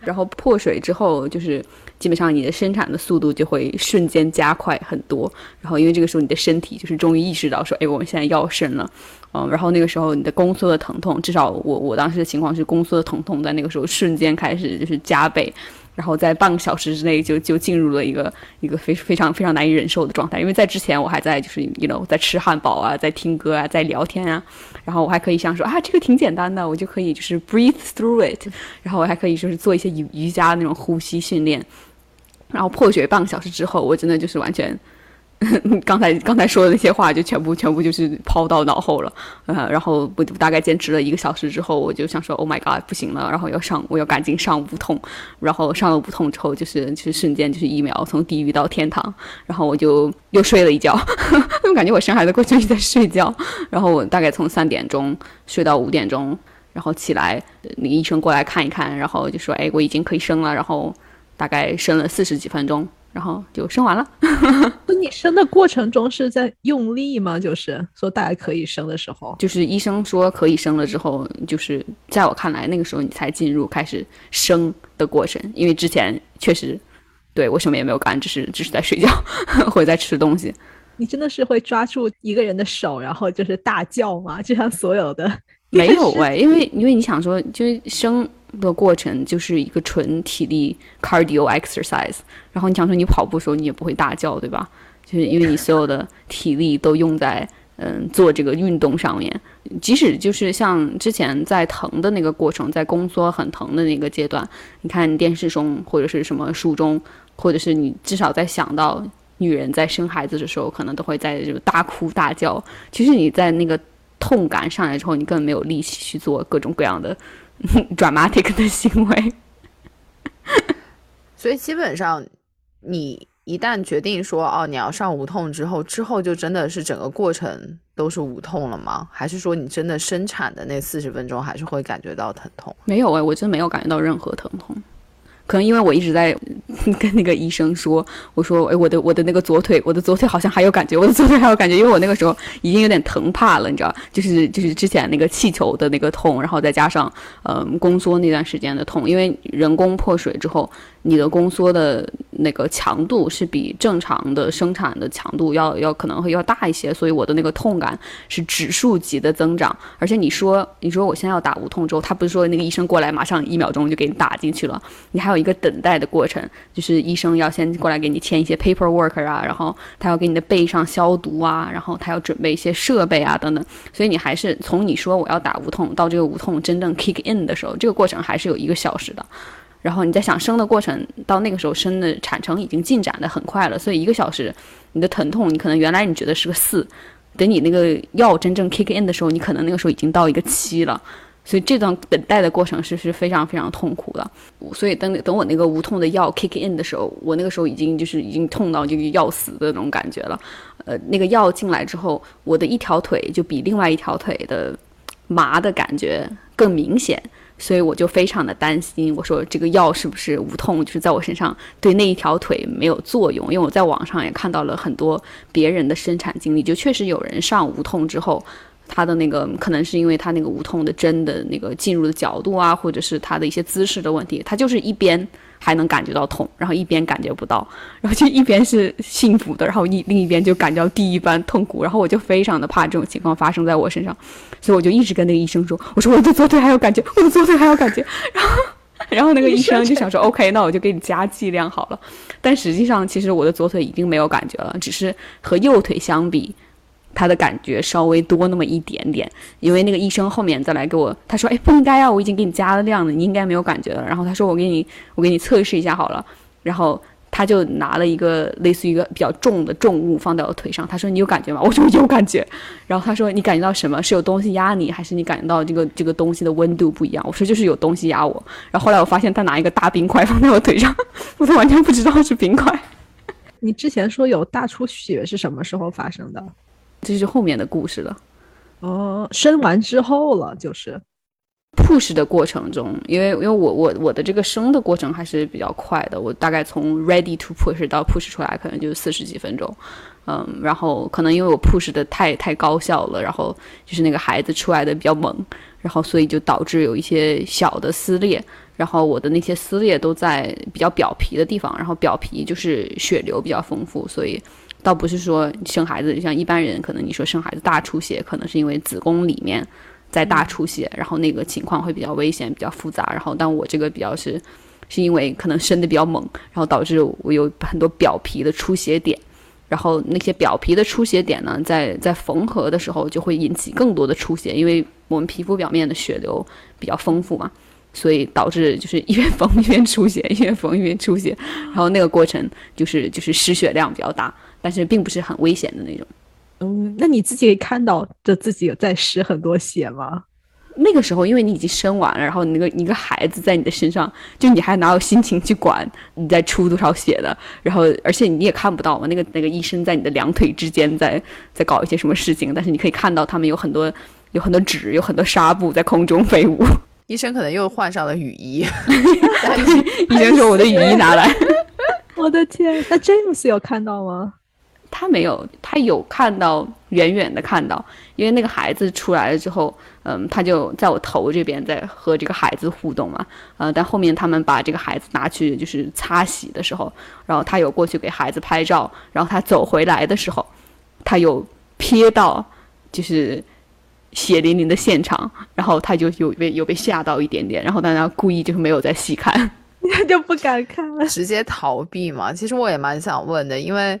然后破水之后，就是基本上你的生产的速度就会瞬间加快很多。然后因为这个时候你的身体就是终于意识到说，哎，我们现在要生了，嗯，然后那个时候你的宫缩的疼痛，至少我我当时的情况是宫缩的疼痛在那个时候瞬间开始就是加倍。然后在半个小时之内就就进入了一个一个非非常非常难以忍受的状态，因为在之前我还在就是 you know 在吃汉堡啊，在听歌啊，在聊天啊，然后我还可以想说啊这个挺简单的，我就可以就是 breathe through it，然后我还可以就是做一些瑜瑜伽那种呼吸训练，然后破血半个小时之后，我真的就是完全。刚才刚才说的那些话就全部全部就是抛到脑后了，呃，然后我大概坚持了一个小时之后，我就想说，Oh my god，不行了，然后要上，我要赶紧上无痛，然后上了无痛之后，就是就是瞬间就是一秒从地狱到天堂，然后我就又睡了一觉，我感觉我生孩子过程是在睡觉，然后我大概从三点钟睡到五点钟，然后起来，那个医生过来看一看，然后就说，哎，我已经可以生了，然后大概生了四十几分钟。然后就生完了。那你生的过程中是在用力吗？就是说大家可以生的时候，就是医生说可以生了之后，就是在我看来，那个时候你才进入开始生的过程。因为之前确实对我什么也没有干，只是只是在睡觉 或者在吃东西。你真的是会抓住一个人的手，然后就是大叫吗？就像所有的没有哎，因为因为你想说，就是生。的过程就是一个纯体力 cardio exercise，然后你想说你跑步的时候你也不会大叫，对吧？就是因为你所有的体力都用在嗯做这个运动上面，即使就是像之前在疼的那个过程，在宫缩很疼的那个阶段，你看电视中或者是什么书中，或者是你至少在想到女人在生孩子的时候，可能都会在就大哭大叫。其实你在那个痛感上来之后，你根本没有力气去做各种各样的。dramatic 的行为，所以基本上，你一旦决定说哦，你要上无痛之后，之后就真的是整个过程都是无痛了吗？还是说你真的生产的那四十分钟还是会感觉到疼痛？没有哎，我真没有感觉到任何疼痛。可能因为我一直在 跟那个医生说，我说，哎，我的我的那个左腿，我的左腿好像还有感觉，我的左腿还有感觉，因为我那个时候已经有点疼怕了，你知道，就是就是之前那个气球的那个痛，然后再加上嗯宫缩那段时间的痛，因为人工破水之后。你的宫缩的那个强度是比正常的生产的强度要要可能会要大一些，所以我的那个痛感是指数级的增长。而且你说你说我现在要打无痛之后，他不是说那个医生过来马上一秒钟就给你打进去了，你还有一个等待的过程，就是医生要先过来给你签一些 paperwork 啊，然后他要给你的背上消毒啊，然后他要准备一些设备啊等等，所以你还是从你说我要打无痛到这个无痛真正 kick in 的时候，这个过程还是有一个小时的。然后你在想生的过程，到那个时候生的产程已经进展的很快了，所以一个小时你的疼痛，你可能原来你觉得是个四，等你那个药真正 kick in 的时候，你可能那个时候已经到一个七了，所以这段等待的过程是是非常非常痛苦的。所以等等我那个无痛的药 kick in 的时候，我那个时候已经就是已经痛到就要死的那种感觉了。呃，那个药进来之后，我的一条腿就比另外一条腿的麻的感觉更明显。所以我就非常的担心，我说这个药是不是无痛，就是在我身上对那一条腿没有作用？因为我在网上也看到了很多别人的生产经历，就确实有人上无痛之后，他的那个可能是因为他那个无痛的针的那个进入的角度啊，或者是他的一些姿势的问题，他就是一边还能感觉到痛，然后一边感觉不到，然后就一边是幸福的，然后一另一边就感觉到地狱般痛苦，然后我就非常的怕这种情况发生在我身上，所以我就一直跟那个医生说，我说我的左腿还有感觉，我的左腿还有感觉，然 后然后那个医生就想说，OK，那我就给你加剂量好了，但实际上其实我的左腿已经没有感觉了，只是和右腿相比。他的感觉稍微多那么一点点，因为那个医生后面再来给我，他说：“哎，不应该啊，我已经给你加了量了，你应该没有感觉了。”然后他说：“我给你，我给你测试一下好了。”然后他就拿了一个类似于一个比较重的重物放在我腿上，他说：“你有感觉吗？”我说：“有感觉。”然后他说：“你感觉到什么？是有东西压你，还是你感觉到这个这个东西的温度不一样？”我说：“就是有东西压我。”然后后来我发现他拿一个大冰块放在我腿上，我都完全不知道是冰块。你之前说有大出血是什么时候发生的？这是后面的故事了，哦，生完之后了，就是 push 的过程中，因为因为我我我的这个生的过程还是比较快的，我大概从 ready to push 到 push 出来可能就四十几分钟，嗯，然后可能因为我 push 的太太高效了，然后就是那个孩子出来的比较猛，然后所以就导致有一些小的撕裂，然后我的那些撕裂都在比较表皮的地方，然后表皮就是血流比较丰富，所以。倒不是说生孩子，像一般人可能你说生孩子大出血，可能是因为子宫里面在大出血，然后那个情况会比较危险、比较复杂。然后，但我这个比较是，是因为可能生的比较猛，然后导致我有很多表皮的出血点，然后那些表皮的出血点呢，在在缝合的时候就会引起更多的出血，因为我们皮肤表面的血流比较丰富嘛，所以导致就是一边缝一边出血，一边缝一边出血，然后那个过程就是就是失血量比较大。但是并不是很危险的那种。嗯，那你自己看到的自己有在失很多血吗？那个时候，因为你已经生完了，然后那个你个孩子在你的身上，就你还哪有心情去管你在出多少血的？然后，而且你也看不到嘛，那个那个医生在你的两腿之间在在搞一些什么事情，但是你可以看到他们有很多有很多纸，有很多纱布在空中飞舞。医生可能又换上了雨衣。医生说：“我的雨衣拿来。”我的天，那詹姆斯有看到吗？他没有，他有看到远远的看到，因为那个孩子出来了之后，嗯，他就在我头这边在和这个孩子互动嘛，呃，但后面他们把这个孩子拿去就是擦洗的时候，然后他有过去给孩子拍照，然后他走回来的时候，他有瞥到就是血淋淋的现场，然后他就有被有被吓到一点点，然后大家故意就是没有再细看，他 就不敢看了，直接逃避嘛。其实我也蛮想问的，因为。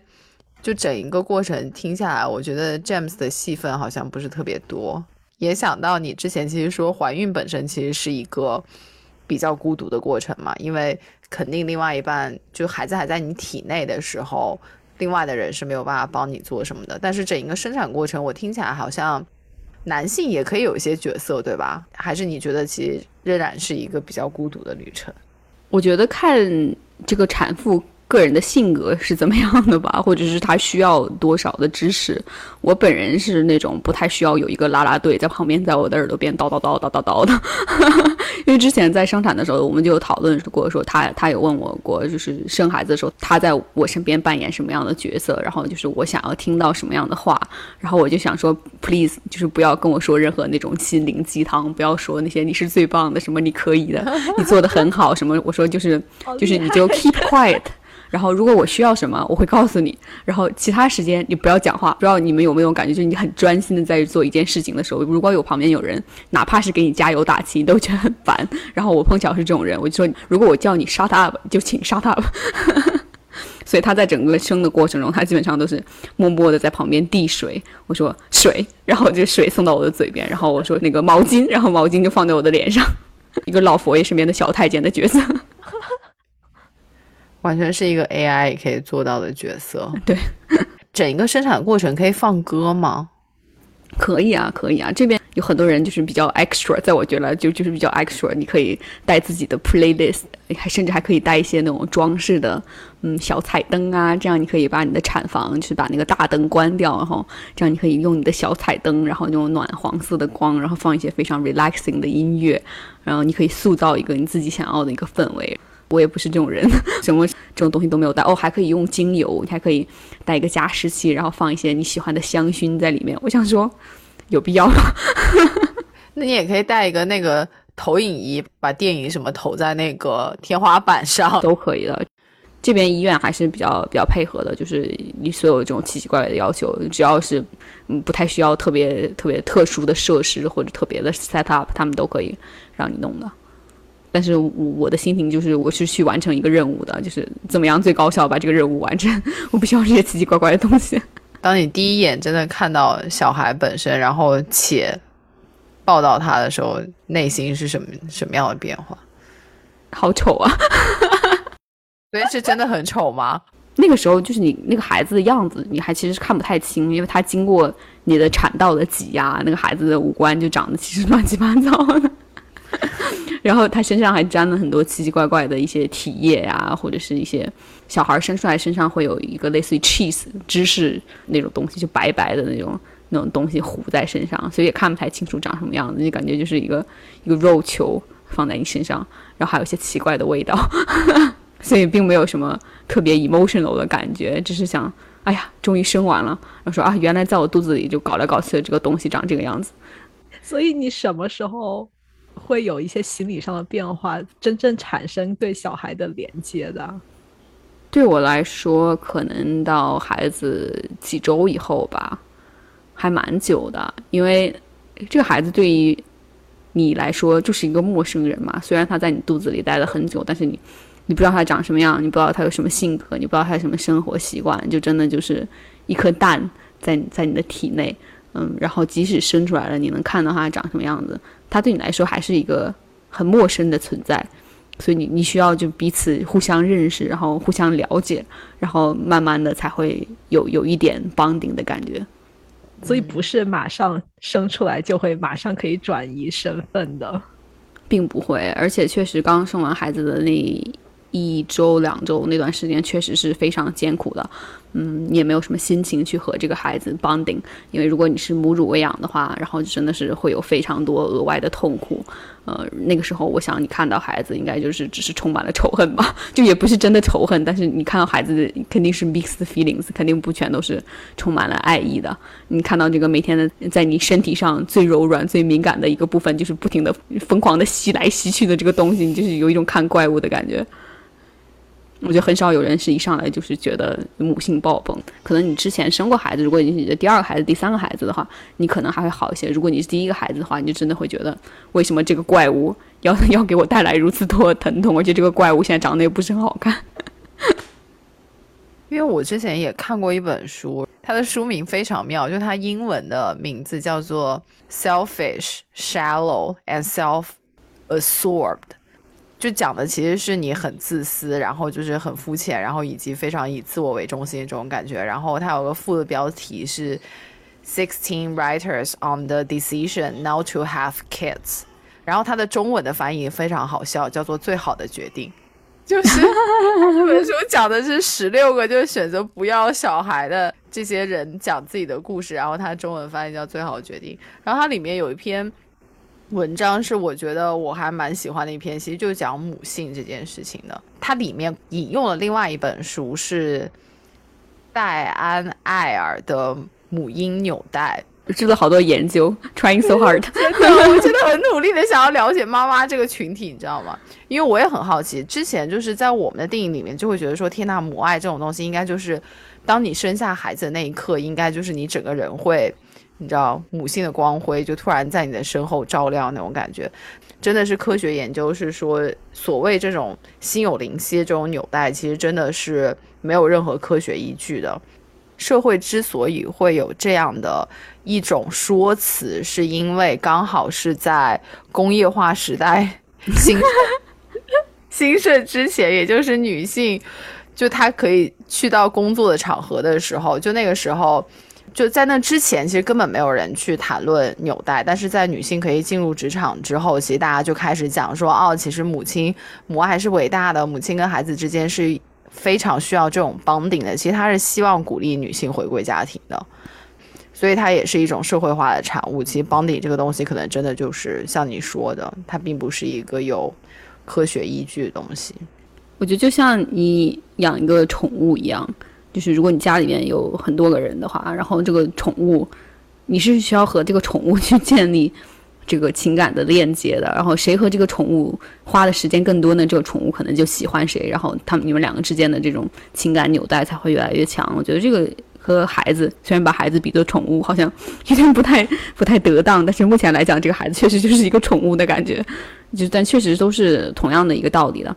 就整一个过程听下来，我觉得 James 的戏份好像不是特别多。也想到你之前其实说怀孕本身其实是一个比较孤独的过程嘛，因为肯定另外一半就孩子还在你体内的时候，另外的人是没有办法帮你做什么的。但是整一个生产过程，我听起来好像男性也可以有一些角色，对吧？还是你觉得其实仍然是一个比较孤独的旅程？我觉得看这个产妇。个人的性格是怎么样的吧，或者是他需要多少的支持？我本人是那种不太需要有一个啦啦队在旁边，在我的耳朵边叨叨叨叨叨叨的。因为之前在生产的时候，我们就有讨论过，说他他有问我过，就是生孩子的时候他在我身边扮演什么样的角色，然后就是我想要听到什么样的话，然后我就想说，please，就是不要跟我说任何那种心灵鸡汤，不要说那些你是最棒的，什么你可以的，你做的很好，什么我说就是就是你就 keep quiet。然后，如果我需要什么，我会告诉你。然后，其他时间你不要讲话。不知道你们有没有感觉，就是你很专心的在做一件事情的时候，如果有旁边有人，哪怕是给你加油打气，你都觉得很烦。然后我碰巧是这种人，我就说，如果我叫你 shut up，就请 shut up。所以他在整个生的过程中，他基本上都是默默的在旁边递水。我说水，然后就水送到我的嘴边。然后我说那个毛巾，然后毛巾就放在我的脸上，一个老佛爷身边的小太监的角色。完全是一个 AI 也可以做到的角色。对，整一个生产过程可以放歌吗？可以啊，可以啊。这边有很多人就是比较 extra，在我觉得就就是比较 extra。你可以带自己的 playlist，还甚至还可以带一些那种装饰的，嗯，小彩灯啊。这样你可以把你的产房去把那个大灯关掉，然后这样你可以用你的小彩灯，然后那种暖黄色的光，然后放一些非常 relaxing 的音乐，然后你可以塑造一个你自己想要的一个氛围。我也不是这种人，什么这种东西都没有带哦，还可以用精油，你还可以带一个加湿器，然后放一些你喜欢的香薰在里面。我想说，有必要吗？那你也可以带一个那个投影仪，把电影什么投在那个天花板上。都可以的。这边医院还是比较比较配合的，就是你所有这种奇奇怪怪的要求，只要是嗯不太需要特别特别特殊的设施或者特别的 set up，他们都可以让你弄的。但是我我的心情就是，我是去完成一个任务的，就是怎么样最高效把这个任务完成。我不需要这些奇奇怪怪的东西。当你第一眼真的看到小孩本身，然后且抱到他的时候，内心是什么什么样的变化？好丑啊！所以是真的很丑吗？那个时候就是你那个孩子的样子，你还其实是看不太清，因为他经过你的产道的挤压，那个孩子的五官就长得其实乱七八糟的。然后他身上还沾了很多奇奇怪怪的一些体液啊，或者是一些小孩生出来身上会有一个类似于 cheese 芝士那种东西，就白白的那种那种东西糊在身上，所以也看不太清楚长什么样子，就感觉就是一个一个肉球放在你身上，然后还有一些奇怪的味道。所以并没有什么特别 emotional 的感觉，只是想，哎呀，终于生完了。然后说啊，原来在我肚子里就搞来搞去的这个东西长这个样子。所以你什么时候会有一些心理上的变化，真正产生对小孩的连接的？对我来说，可能到孩子几周以后吧，还蛮久的，因为这个孩子对于你来说就是一个陌生人嘛。虽然他在你肚子里待了很久，但是你。你不知道他长什么样，你不知道他有什么性格，你不知道他有什么生活习惯，就真的就是一颗蛋在在你的体内，嗯，然后即使生出来了，你能看到他长什么样子，他对你来说还是一个很陌生的存在，所以你你需要就彼此互相认识，然后互相了解，然后慢慢的才会有有一点 bonding 的感觉，所以不是马上生出来就会马上可以转移身份的，并不会，而且确实刚生完孩子的那。一周两周那段时间确实是非常艰苦的，嗯，你也没有什么心情去和这个孩子 bonding，因为如果你是母乳喂养的话，然后就真的是会有非常多额外的痛苦。呃，那个时候我想你看到孩子应该就是只是充满了仇恨吧，就也不是真的仇恨，但是你看到孩子肯定是 mixed feelings，肯定不全都是充满了爱意的。你看到这个每天的在你身体上最柔软、最敏感的一个部分，就是不停的疯狂的吸来吸去的这个东西，你就是有一种看怪物的感觉。我觉得很少有人是一上来就是觉得母性爆棚。可能你之前生过孩子，如果你是你的第二个孩子、第三个孩子的话，你可能还会好一些。如果你是第一个孩子的话，你就真的会觉得，为什么这个怪物要 要给我带来如此多的疼痛？而且这个怪物现在长得也不是很好看。因为我之前也看过一本书，它的书名非常妙，就它英文的名字叫做《Selfish, Shallow and Self-Absorbed》。就讲的其实是你很自私，然后就是很肤浅，然后以及非常以自我为中心这种感觉。然后它有个副的标题是 “Sixteen Writers on the Decision Not to Have Kids”，然后它的中文的翻译非常好笑，叫做“最好的决定”。就是这本书讲的是十六个就是选择不要小孩的这些人讲自己的故事，然后它中文翻译叫“最好的决定”。然后它里面有一篇。文章是我觉得我还蛮喜欢的一篇，其实就是讲母性这件事情的。它里面引用了另外一本书，是戴安·艾尔的《母婴纽带》，做了好多研究，trying so hard，真的，我真的很努力的想要了解妈妈这个群体，你知道吗？因为我也很好奇，之前就是在我们的电影里面就会觉得说，天呐，母爱这种东西，应该就是当你生下孩子的那一刻，应该就是你整个人会。你知道母性的光辉就突然在你的身后照亮那种感觉，真的是科学研究是说，所谓这种心有灵犀这种纽带，其实真的是没有任何科学依据的。社会之所以会有这样的一种说辞，是因为刚好是在工业化时代 兴 兴盛之前，也就是女性就她可以去到工作的场合的时候，就那个时候。就在那之前，其实根本没有人去谈论纽带，但是在女性可以进入职场之后，其实大家就开始讲说，哦，其实母亲母爱是伟大的，母亲跟孩子之间是非常需要这种 bonding 的。其实他是希望鼓励女性回归家庭的，所以它也是一种社会化的产物。其实 bonding 这个东西，可能真的就是像你说的，它并不是一个有科学依据的东西。我觉得就像你养一个宠物一样。就是如果你家里面有很多个人的话，然后这个宠物你是需要和这个宠物 去建立这个情感的链接的。然后谁和这个宠物花的时间更多呢？这个宠物可能就喜欢谁，然后他们你们两个之间的这种情感纽带才会越来越强。我觉得这个和孩子虽然把孩子比作宠物，好像有点不太不太得当，但是目前来讲，这个孩子确实就是一个宠物的感觉，就但确实都是同样的一个道理的。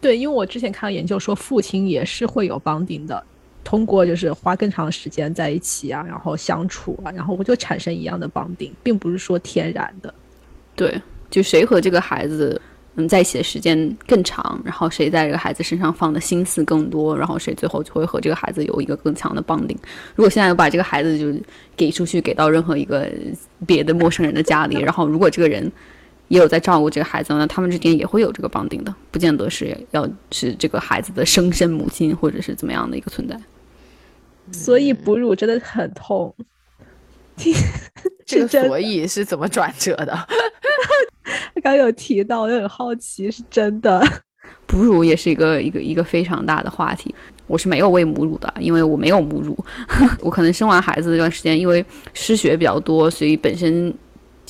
对，因为我之前看到研究说，父亲也是会有绑定的。通过就是花更长的时间在一起啊，然后相处啊，然后我就产生一样的绑定，并不是说天然的。对，就谁和这个孩子嗯在一起的时间更长，然后谁在这个孩子身上放的心思更多，然后谁最后就会和这个孩子有一个更强的绑定。如果现在把这个孩子就给出去，给到任何一个别的陌生人的家里，然后如果这个人也有在照顾这个孩子，那他们之间也会有这个绑定的，不见得是要是这个孩子的生身母亲或者是怎么样的一个存在。所以哺乳真的很痛。这个 所以是怎么转折的？刚有提到，我很好奇，是真的。哺乳也是一个一个一个非常大的话题。我是没有喂母乳的，因为我没有母乳。我可能生完孩子那段时间，因为失血比较多，所以本身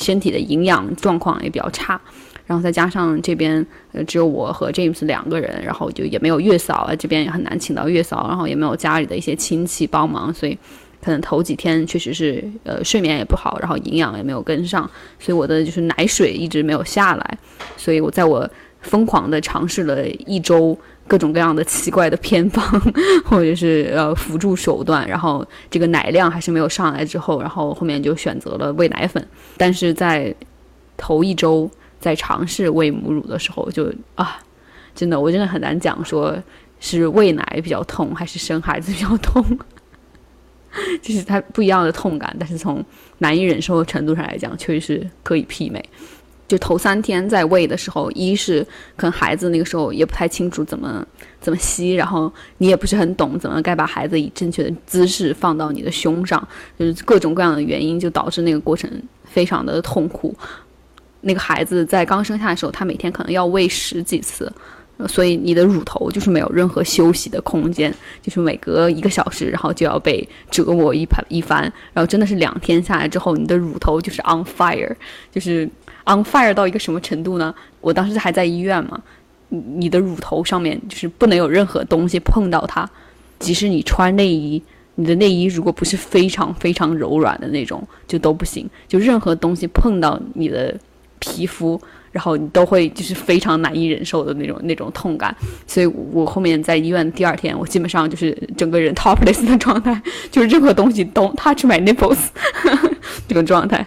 身体的营养状况也比较差。然后再加上这边呃只有我和 James 两个人，然后就也没有月嫂啊，这边也很难请到月嫂，然后也没有家里的一些亲戚帮忙，所以可能头几天确实是呃睡眠也不好，然后营养也没有跟上，所以我的就是奶水一直没有下来，所以我在我疯狂的尝试了一周各种各样的奇怪的偏方 或者是呃辅助手段，然后这个奶量还是没有上来之后，然后后面就选择了喂奶粉，但是在头一周。在尝试喂母乳的时候，就啊，真的，我真的很难讲，说是喂奶比较痛，还是生孩子比较痛，就是它不一样的痛感。但是从难以忍受的程度上来讲，确实是可以媲美。就头三天在喂的时候，一是可能孩子那个时候也不太清楚怎么怎么吸，然后你也不是很懂怎么该把孩子以正确的姿势放到你的胸上，就是各种各样的原因，就导致那个过程非常的痛苦。那个孩子在刚生下的时候，他每天可能要喂十几次，所以你的乳头就是没有任何休息的空间，就是每隔一个小时，然后就要被折磨一盘一番，然后真的是两天下来之后，你的乳头就是 on fire，就是 on fire 到一个什么程度呢？我当时还在医院嘛，你的乳头上面就是不能有任何东西碰到它，即使你穿内衣，你的内衣如果不是非常非常柔软的那种，就都不行，就任何东西碰到你的。皮肤，然后你都会就是非常难以忍受的那种那种痛感，所以我后面在医院第二天，我基本上就是整个人 topless 的状态，就是任何东西都 touch my nipples 这个状态。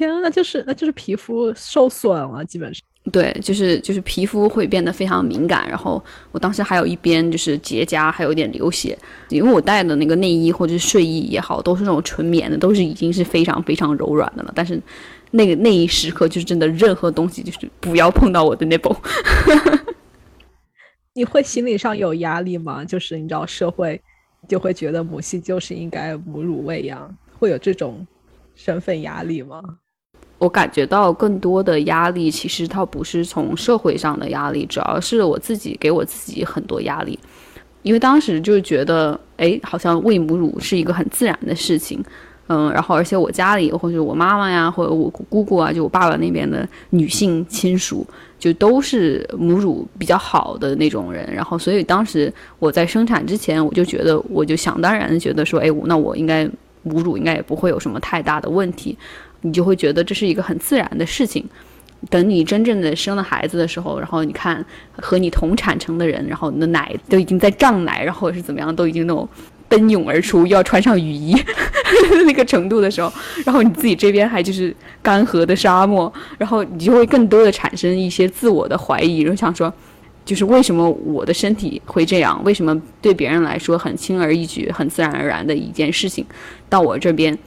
天，那就是那就是皮肤受损了，基本上。对，就是就是皮肤会变得非常敏感，然后我当时还有一边就是结痂，还有点流血，因为我带的那个内衣或者是睡衣也好，都是那种纯棉的，都是已经是非常非常柔软的了，但是。那个那一时刻，就是真的，任何东西就是不要碰到我的 nipple。你会心理上有压力吗？就是你知道，社会就会觉得母系就是应该母乳喂养，会有这种身份压力吗？我感觉到更多的压力，其实它不是从社会上的压力，主要是我自己给我自己很多压力，因为当时就觉得，哎，好像喂母乳是一个很自然的事情。嗯，然后而且我家里或者我妈妈呀，或者我姑姑啊，就我爸爸那边的女性亲属，就都是母乳比较好的那种人。然后，所以当时我在生产之前，我就觉得，我就想当然的觉得说，哎，那我应该母乳应该也不会有什么太大的问题。你就会觉得这是一个很自然的事情。等你真正的生了孩子的时候，然后你看和你同产程的人，然后你的奶都已经在胀奶，然后是怎么样，都已经那种。奔涌而出，要穿上雨衣 那个程度的时候，然后你自己这边还就是干涸的沙漠，然后你就会更多的产生一些自我的怀疑，然后想说，就是为什么我的身体会这样？为什么对别人来说很轻而易举、很自然而然的一件事情，到我这边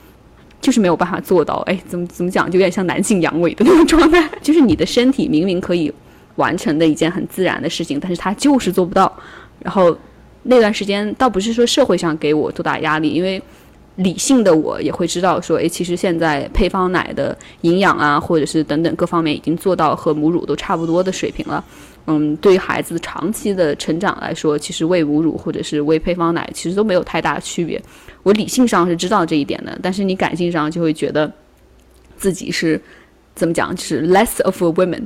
就是没有办法做到？哎，怎么怎么讲，就有点像男性阳痿的那种状态，就是你的身体明明可以完成的一件很自然的事情，但是它就是做不到，然后。那段时间倒不是说社会上给我多大压力，因为理性的我也会知道说，诶，其实现在配方奶的营养啊，或者是等等各方面已经做到和母乳都差不多的水平了。嗯，对于孩子长期的成长来说，其实喂母乳或者是喂配方奶，其实都没有太大区别。我理性上是知道这一点的，但是你感性上就会觉得自己是怎么讲，就是 less of a woman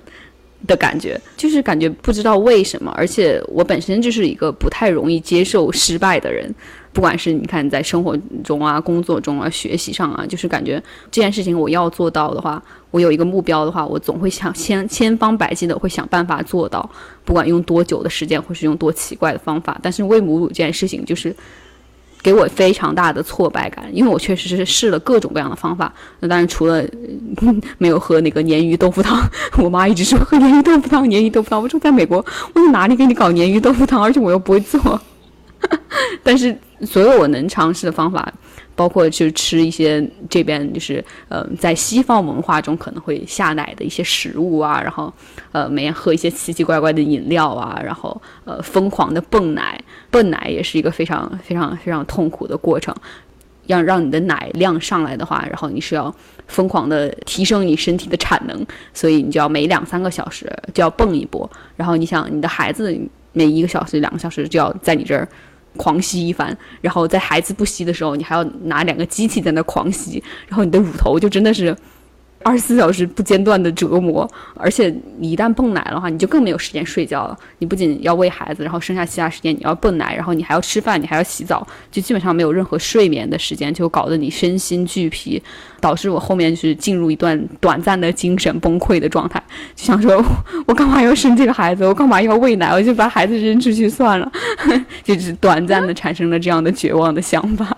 的感觉，就是感觉不知道为什么。而且我本身就是一个不太容易接受失败的人。不管是你看在生活中啊、工作中啊、学习上啊，就是感觉这件事情我要做到的话，我有一个目标的话，我总会想千千方百计的会想办法做到，不管用多久的时间，或是用多奇怪的方法。但是喂母乳这件事情，就是给我非常大的挫败感，因为我确实是试了各种各样的方法。那当然除了没有喝那个鲶鱼豆腐汤，我妈一直说喝鲶鱼豆腐汤，鲶鱼豆腐汤。我说在美国，我在哪里给你搞鲶鱼豆腐汤？而且我又不会做。但是所有我能尝试的方法，包括就吃一些这边就是呃在西方文化中可能会下奶的一些食物啊，然后呃每天喝一些奇奇怪怪的饮料啊，然后呃疯狂的泵奶，泵奶也是一个非常非常非常痛苦的过程。要让你的奶量上来的话，然后你是要疯狂的提升你身体的产能，所以你就要每两三个小时就要泵一波。然后你想你的孩子每一个小时两个小时就要在你这儿。狂吸一番，然后在孩子不吸的时候，你还要拿两个机器在那狂吸，然后你的乳头就真的是。二十四小时不间断的折磨，而且你一旦泵奶的话，你就更没有时间睡觉了。你不仅要喂孩子，然后剩下其他时间你要泵奶，然后你还要吃饭，你还要洗澡，就基本上没有任何睡眠的时间，就搞得你身心俱疲，导致我后面就是进入一段短暂的精神崩溃的状态，就想说，我干嘛要生这个孩子？我干嘛要喂奶？我就把孩子扔出去算了，就是短暂的产生了这样的绝望的想法。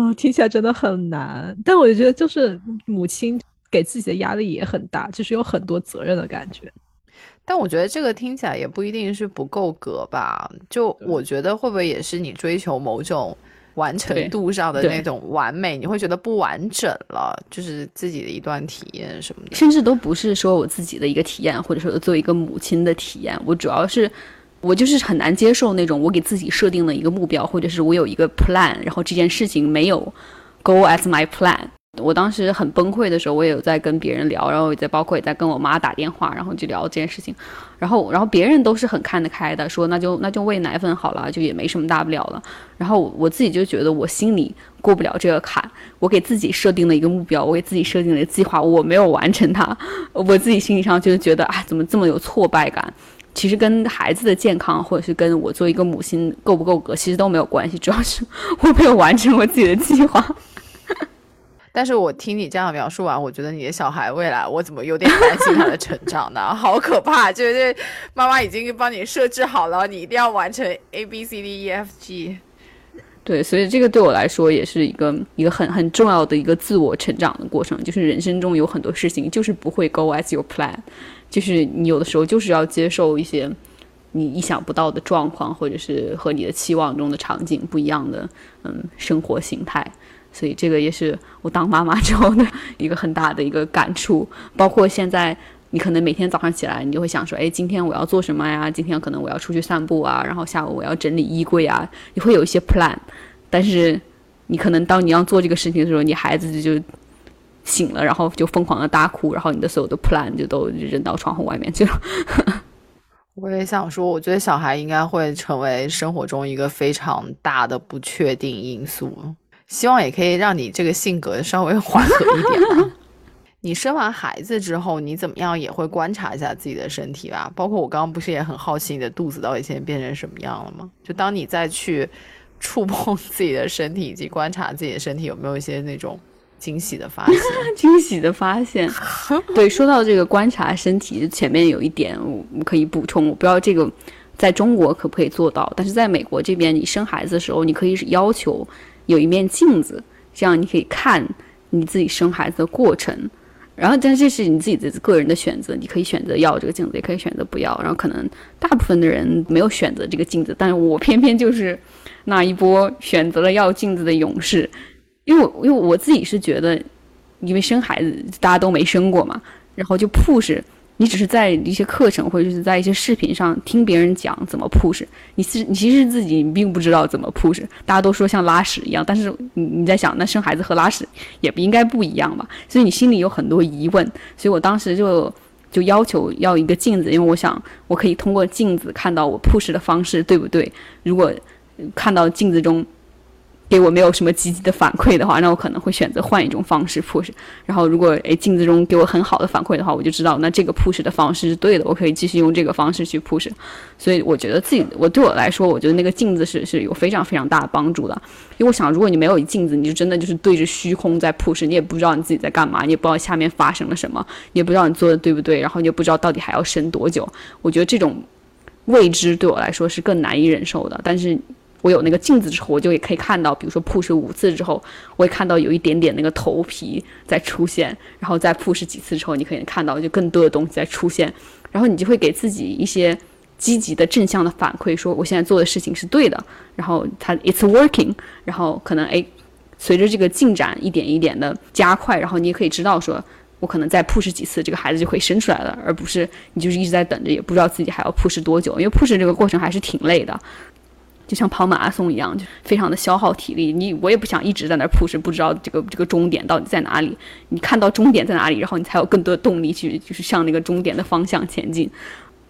哦，听起来真的很难，但我觉得就是母亲给自己的压力也很大，就是有很多责任的感觉。但我觉得这个听起来也不一定是不够格吧？就我觉得会不会也是你追求某种完成度上的那种完美，你会觉得不完整了，就是自己的一段体验什么的，甚至都不是说我自己的一个体验，或者说作为一个母亲的体验，我主要是。我就是很难接受那种我给自己设定了一个目标，或者是我有一个 plan，然后这件事情没有 go as my plan。我当时很崩溃的时候，我也有在跟别人聊，然后也在包括也在跟我妈打电话，然后就聊这件事情。然后，然后别人都是很看得开的，说那就 那就喂奶粉好了，就也没什么大不了了。然后我自己就觉得我心里过不了这个坎。我给自己设定了一个目标，我给自己设定了一个计划，我没有完成它，我自己心理上就是觉得啊，怎么这么有挫败感？其实跟孩子的健康，或者是跟我做一个母亲够不够格，其实都没有关系。主要是我没有完成我自己的计划。但是我听你这样描述完，我觉得你的小孩未来，我怎么有点担心他的成长呢？好可怕！就是妈妈已经帮你设置好了，你一定要完成 A B C D E F G。对，所以这个对我来说也是一个一个很很重要的一个自我成长的过程。就是人生中有很多事情就是不会 go as your plan。就是你有的时候就是要接受一些你意想不到的状况，或者是和你的期望中的场景不一样的，嗯，生活形态。所以这个也是我当妈妈之后的一个很大的一个感触。包括现在，你可能每天早上起来，你就会想说，哎，今天我要做什么呀？今天可能我要出去散步啊，然后下午我要整理衣柜啊，你会有一些 plan。但是你可能当你要做这个事情的时候，你孩子就。醒了，然后就疯狂的大哭，然后你的所有的 plan 就都扔到窗户外面去了。我也想说，我觉得小孩应该会成为生活中一个非常大的不确定因素。希望也可以让你这个性格稍微缓和一点。你生完孩子之后，你怎么样也会观察一下自己的身体吧？包括我刚刚不是也很好奇你的肚子到底现在变成什么样了吗？就当你再去触碰自己的身体以及观察自己的身体，有没有一些那种？惊喜的发现，惊喜的发现。对，说到这个观察身体，前面有一点我们可以补充，我不知道这个在中国可不可以做到，但是在美国这边，你生孩子的时候，你可以要求有一面镜子，这样你可以看你自己生孩子的过程。然后，但这是你自己的个人的选择，你可以选择要这个镜子，也可以选择不要。然后，可能大部分的人没有选择这个镜子，但是我偏偏就是那一波选择了要镜子的勇士。因为我，因为我自己是觉得，因为生孩子大家都没生过嘛，然后就 push 你只是在一些课程或者是在一些视频上听别人讲怎么 push，你其你其实自己并不知道怎么 push。大家都说像拉屎一样，但是你你在想，那生孩子和拉屎也不应该不一样吧？所以你心里有很多疑问。所以我当时就就要求要一个镜子，因为我想我可以通过镜子看到我 push 的方式对不对。如果看到镜子中。给我没有什么积极的反馈的话，那我可能会选择换一种方式 push。然后如果诶镜子中给我很好的反馈的话，我就知道那这个 push 的方式是对的，我可以继续用这个方式去 push。所以我觉得自己，我对我来说，我觉得那个镜子是是有非常非常大的帮助的。因为我想，如果你没有镜子，你就真的就是对着虚空在 push，你也不知道你自己在干嘛，你也不知道下面发生了什么，你也不知道你做的对不对，然后你也不知道到底还要伸多久。我觉得这种未知对我来说是更难以忍受的。但是。我有那个镜子之后，我就也可以看到，比如说 push 五次之后，我也看到有一点点那个头皮在出现，然后再 push 几次之后，你可以看到就更多的东西在出现，然后你就会给自己一些积极的正向的反馈，说我现在做的事情是对的，然后它 it's working，然后可能诶，随着这个进展一点一点的加快，然后你也可以知道说，我可能再 push 几次，这个孩子就可以生出来了，而不是你就是一直在等着，也不知道自己还要 push 多久，因为 push 这个过程还是挺累的。就像跑马拉松一样，就非常的消耗体力。你我也不想一直在那 push，不知道这个这个终点到底在哪里。你看到终点在哪里，然后你才有更多的动力去就是向那个终点的方向前进。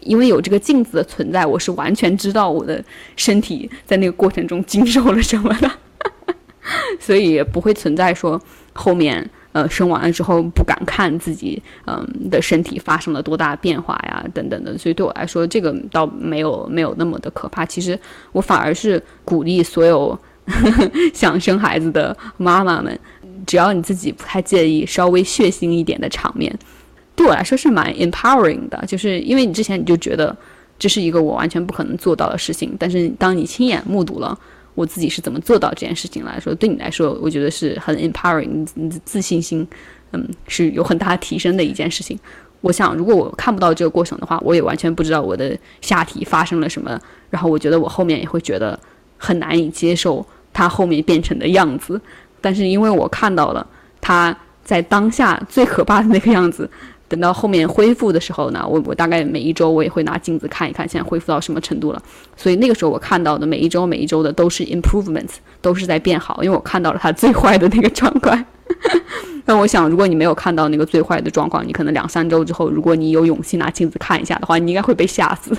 因为有这个镜子的存在，我是完全知道我的身体在那个过程中经受了什么的，所以不会存在说后面。呃，生完了之后不敢看自己，嗯的身体发生了多大变化呀，等等的，所以对我来说，这个倒没有没有那么的可怕。其实我反而是鼓励所有 想生孩子的妈妈们，只要你自己不太介意稍微血腥一点的场面，对我来说是蛮 empowering 的。就是因为你之前你就觉得这是一个我完全不可能做到的事情，但是当你亲眼目睹了。我自己是怎么做到这件事情来说，对你来说，我觉得是很 empowering，你自信心，嗯，是有很大提升的一件事情。我想，如果我看不到这个过程的话，我也完全不知道我的下体发生了什么。然后，我觉得我后面也会觉得很难以接受它后面变成的样子。但是，因为我看到了它在当下最可怕的那个样子。等到后面恢复的时候呢，我我大概每一周我也会拿镜子看一看，现在恢复到什么程度了。所以那个时候我看到的每一周每一周的都是 improvements，都是在变好，因为我看到了它最坏的那个状况。那我想，如果你没有看到那个最坏的状况，你可能两三周之后，如果你有勇气拿镜子看一下的话，你应该会被吓死。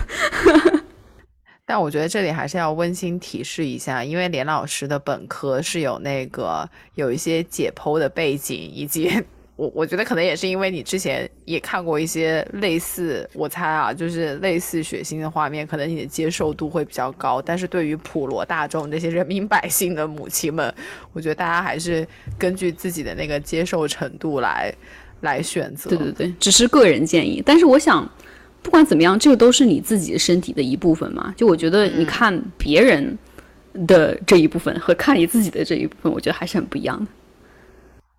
但我觉得这里还是要温馨提示一下，因为连老师的本科是有那个有一些解剖的背景以及。我我觉得可能也是因为你之前也看过一些类似，我猜啊，就是类似血腥的画面，可能你的接受度会比较高。但是对于普罗大众这些人民百姓的母亲们，我觉得大家还是根据自己的那个接受程度来来选择。对对对，只是个人建议。但是我想，不管怎么样，这个都是你自己身体的一部分嘛。就我觉得，你看别人的这一部分和看你自己的这一部分，我觉得还是很不一样的。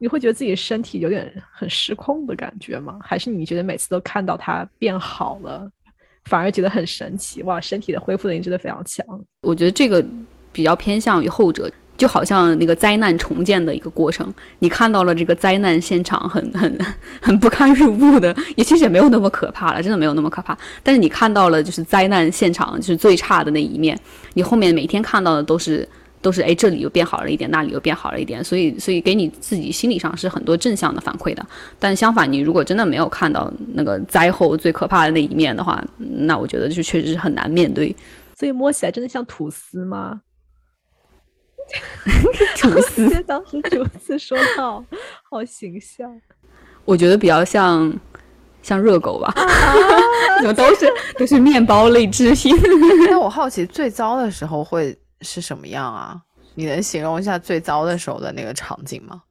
你会觉得自己身体有点很失控的感觉吗？还是你觉得每次都看到它变好了，反而觉得很神奇？哇，身体的恢复能力真的非常强。我觉得这个比较偏向于后者，就好像那个灾难重建的一个过程。你看到了这个灾难现场很很很不堪入目的，也其实也没有那么可怕了，真的没有那么可怕。但是你看到了就是灾难现场就是最差的那一面，你后面每天看到的都是。都是哎，这里又变好了一点，那里又变好了一点，所以所以给你自己心理上是很多正向的反馈的。但相反，你如果真的没有看到那个灾后最可怕的那一面的话，那我觉得就确实是很难面对。所以摸起来真的像吐司吗？吐司，当时吐司说到，好形象。我觉得比较像像热狗吧，怎么都是都是面包类制品。那我好奇，最糟的时候会。是什么样啊？你能形容一下最糟的时候的那个场景吗？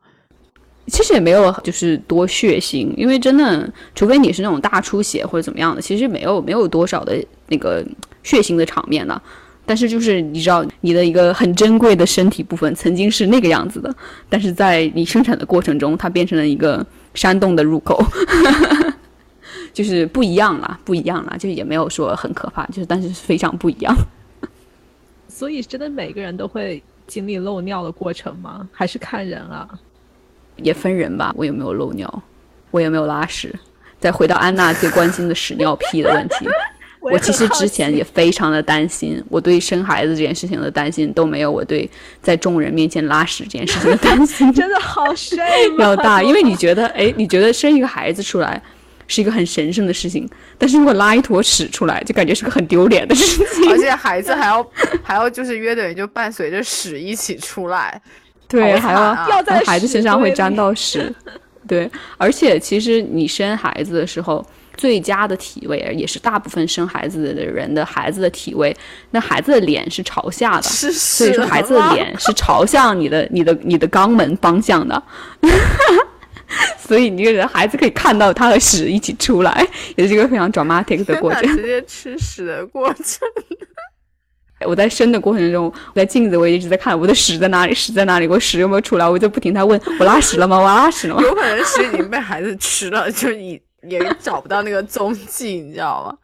其实也没有，就是多血腥，因为真的，除非你是那种大出血或者怎么样的，其实没有没有多少的那个血腥的场面的。但是就是你知道，你的一个很珍贵的身体部分曾经是那个样子的，但是在你生产的过程中，它变成了一个山洞的入口，就是不一样了，不一样了，就也没有说很可怕，就是但是非常不一样。所以，真的每个人都会经历漏尿的过程吗？还是看人啊？也分人吧。我有没有漏尿？我有没有拉屎？再回到安娜最关心的屎尿屁的问题，我其实之前也非常的担心，我对生孩子这件事情的担心都没有我对在众人面前拉屎这件事情的担心 真的好 shame 要大，因为你觉得，哎，你觉得生一个孩子出来是一个很神圣的事情，但是如果拉一坨屎出来，就感觉是个很丢脸的事情。而且孩子还要 还要就是约等于就伴随着屎一起出来，对，好还要啊掉在孩子身上会沾到屎，对，而且其实你生孩子的时候。最佳的体位，也是大部分生孩子的人的孩子的体位，那孩子的脸是朝下的，是所以说孩子的脸是朝向你的、你的、你的肛门方向的，所以你这个孩子可以看到他和屎一起出来，也是一个非常 dramatic 的过程。直接吃屎的过程。我在生的过程中，我在镜子我一直在看我的屎在哪里，屎在哪里，我屎有没有出来，我就不停在问我拉屎了吗？我拉屎了吗？有可能是已经被孩子吃了，就你也找不到那个踪迹，你知道吗？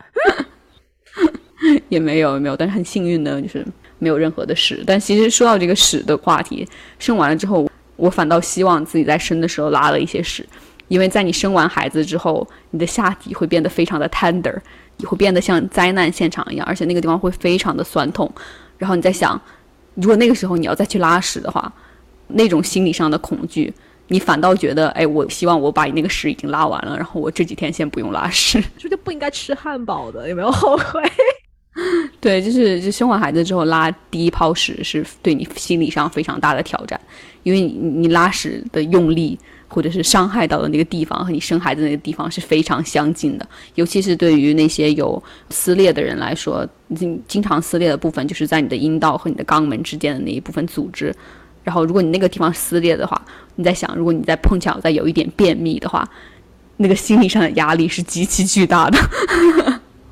也没有，也没有，但是很幸运的就是没有任何的屎。但其实说到这个屎的话题，生完了之后，我反倒希望自己在生的时候拉了一些屎，因为在你生完孩子之后，你的下体会变得非常的 tender，你会变得像灾难现场一样，而且那个地方会非常的酸痛。然后你在想，如果那个时候你要再去拉屎的话，那种心理上的恐惧。你反倒觉得，哎，我希望我把你那个屎已经拉完了，然后我这几天先不用拉屎。是不是就不应该吃汉堡的？有没有后悔？对，就是就生完孩子之后拉第一泡屎是对你心理上非常大的挑战，因为你你拉屎的用力或者是伤害到的那个地方和你生孩子那个地方是非常相近的，尤其是对于那些有撕裂的人来说，经经常撕裂的部分就是在你的阴道和你的肛门之间的那一部分组织。然后，如果你那个地方撕裂的话，你在想，如果你再碰巧再有一点便秘的话，那个心理上的压力是极其巨大的。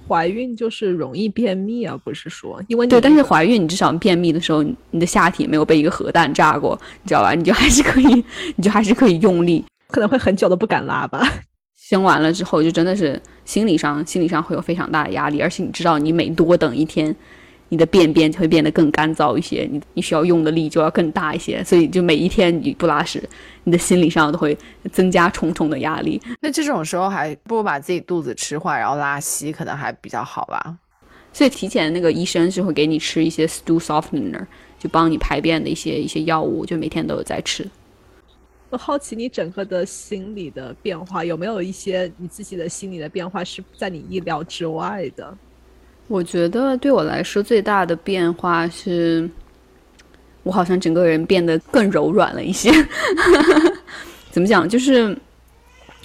怀孕就是容易便秘啊，不是说因为对，但是怀孕你至少便秘的时候，你你的下体没有被一个核弹炸过，你知道吧？你就还是可以，你就还是可以用力。可能会很久都不敢拉吧。生完了之后，就真的是心理上心理上会有非常大的压力，而且你知道，你每多等一天，你的便便就会变得更干燥一些，你你需要用的力就要更大一些，所以就每一天你不拉屎，你的心理上都会增加重重的压力。那这种时候还不如把自己肚子吃坏，然后拉稀，可能还比较好吧。所以提前那个医生是会给你吃一些 stool softener，就帮你排便的一些一些药物，就每天都有在吃。我好奇你整个的心理的变化，有没有一些你自己的心理的变化是在你意料之外的？我觉得对我来说最大的变化是，我好像整个人变得更柔软了一些。怎么讲？就是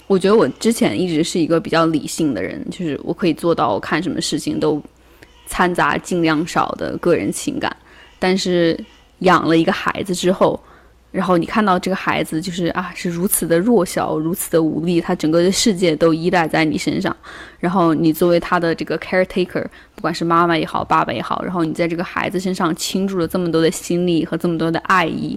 我觉得我之前一直是一个比较理性的人，就是我可以做到看什么事情都掺杂尽量少的个人情感。但是养了一个孩子之后，然后你看到这个孩子就是啊，是如此的弱小，如此的无力，他整个的世界都依赖在你身上。然后你作为他的这个 caretaker，不管是妈妈也好，爸爸也好，然后你在这个孩子身上倾注了这么多的心力和这么多的爱意，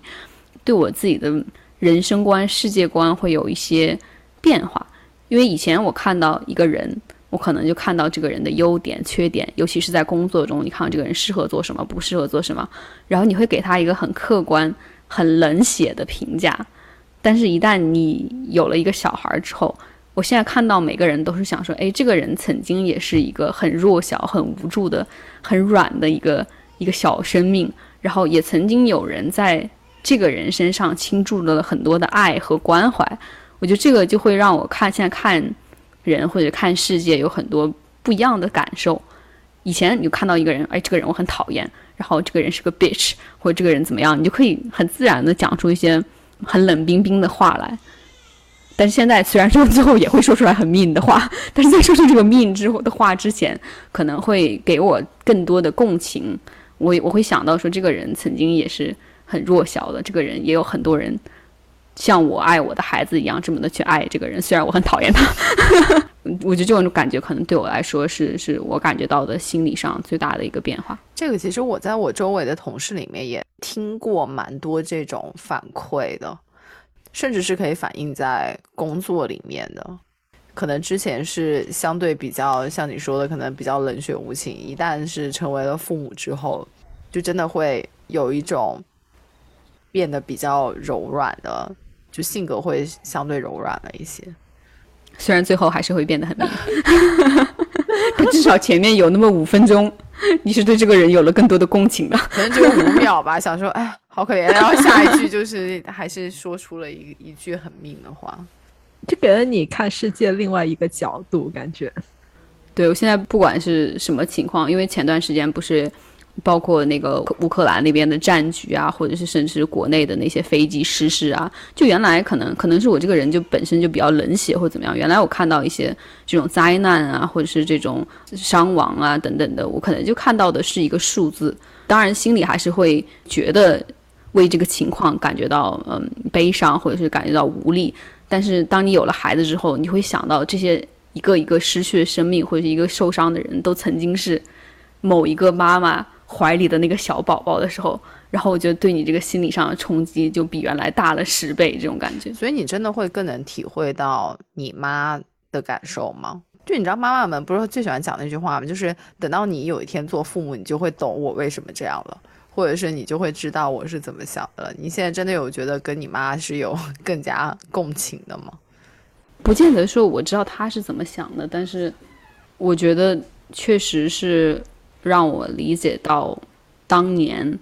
对我自己的人生观、世界观会有一些变化。因为以前我看到一个人，我可能就看到这个人的优点、缺点，尤其是在工作中，你看到这个人适合做什么，不适合做什么，然后你会给他一个很客观。很冷血的评价，但是，一旦你有了一个小孩之后，我现在看到每个人都是想说，哎，这个人曾经也是一个很弱小、很无助的、很软的一个一个小生命，然后也曾经有人在这个人身上倾注了很多的爱和关怀。我觉得这个就会让我看现在看人或者看世界有很多不一样的感受。以前你就看到一个人，哎，这个人我很讨厌。然后这个人是个 bitch，或者这个人怎么样，你就可以很自然的讲出一些很冷冰冰的话来。但是现在虽然说最后也会说出来很 mean 的话，但是在说出这个 mean 之后的话之前，可能会给我更多的共情。我我会想到说，这个人曾经也是很弱小的，这个人也有很多人像我爱我的孩子一样这么的去爱这个人，虽然我很讨厌他。我觉得这种感觉可能对我来说是是我感觉到的心理上最大的一个变化。这个其实我在我周围的同事里面也听过蛮多这种反馈的，甚至是可以反映在工作里面的。可能之前是相对比较像你说的，可能比较冷血无情，一旦是成为了父母之后，就真的会有一种变得比较柔软的，就性格会相对柔软了一些。虽然最后还是会变得很命，可 至少前面有那么五分钟，你是对这个人有了更多的共情的。可能只有五秒吧，想说哎，好可怜，然后下一句就是还是说出了一一句很命的话，就给了你看世界另外一个角度，感觉。对我现在不管是什么情况，因为前段时间不是。包括那个乌克兰那边的战局啊，或者是甚至国内的那些飞机失事啊，就原来可能可能是我这个人就本身就比较冷血或怎么样。原来我看到一些这种灾难啊，或者是这种伤亡啊等等的，我可能就看到的是一个数字。当然心里还是会觉得为这个情况感觉到嗯悲伤，或者是感觉到无力。但是当你有了孩子之后，你会想到这些一个一个失去生命或者是一个受伤的人都曾经是某一个妈妈。怀里的那个小宝宝的时候，然后我觉得对你这个心理上的冲击就比原来大了十倍，这种感觉。所以你真的会更能体会到你妈的感受吗？就你知道，妈妈们不是最喜欢讲那句话吗？就是等到你有一天做父母，你就会懂我为什么这样了，或者是你就会知道我是怎么想的了。你现在真的有觉得跟你妈是有更加共情的吗？不见得说我知道她是怎么想的，但是我觉得确实是。让我理解到，当年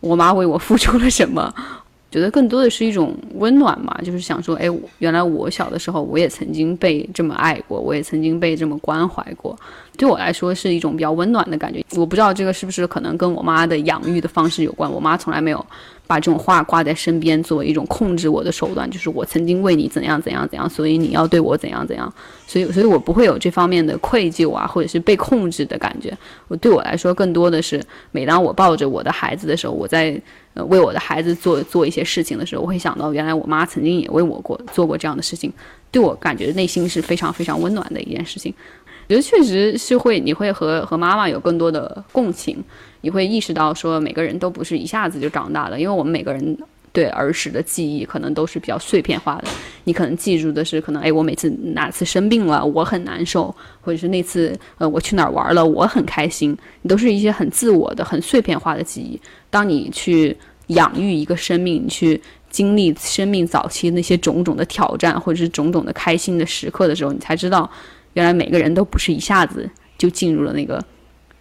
我妈为我付出了什么，觉得更多的是一种温暖嘛，就是想说，哎，原来我小的时候，我也曾经被这么爱过，我也曾经被这么关怀过，对我来说是一种比较温暖的感觉。我不知道这个是不是可能跟我妈的养育的方式有关，我妈从来没有。把这种话挂在身边，作为一种控制我的手段，就是我曾经为你怎样怎样怎样，所以你要对我怎样怎样，所以所以我不会有这方面的愧疚啊，或者是被控制的感觉。我对我来说，更多的是每当我抱着我的孩子的时候，我在呃为我的孩子做做一些事情的时候，我会想到原来我妈曾经也为我过做过这样的事情，对我感觉内心是非常非常温暖的一件事情。我觉得确实是会，你会和和妈妈有更多的共情。你会意识到，说每个人都不是一下子就长大的，因为我们每个人对儿时的记忆可能都是比较碎片化的。你可能记住的是，可能哎，我每次哪次生病了，我很难受，或者是那次呃我去哪儿玩了，我很开心，你都是一些很自我的、很碎片化的记忆。当你去养育一个生命，你去经历生命早期那些种种的挑战，或者是种种的开心的时刻的时候，你才知道，原来每个人都不是一下子就进入了那个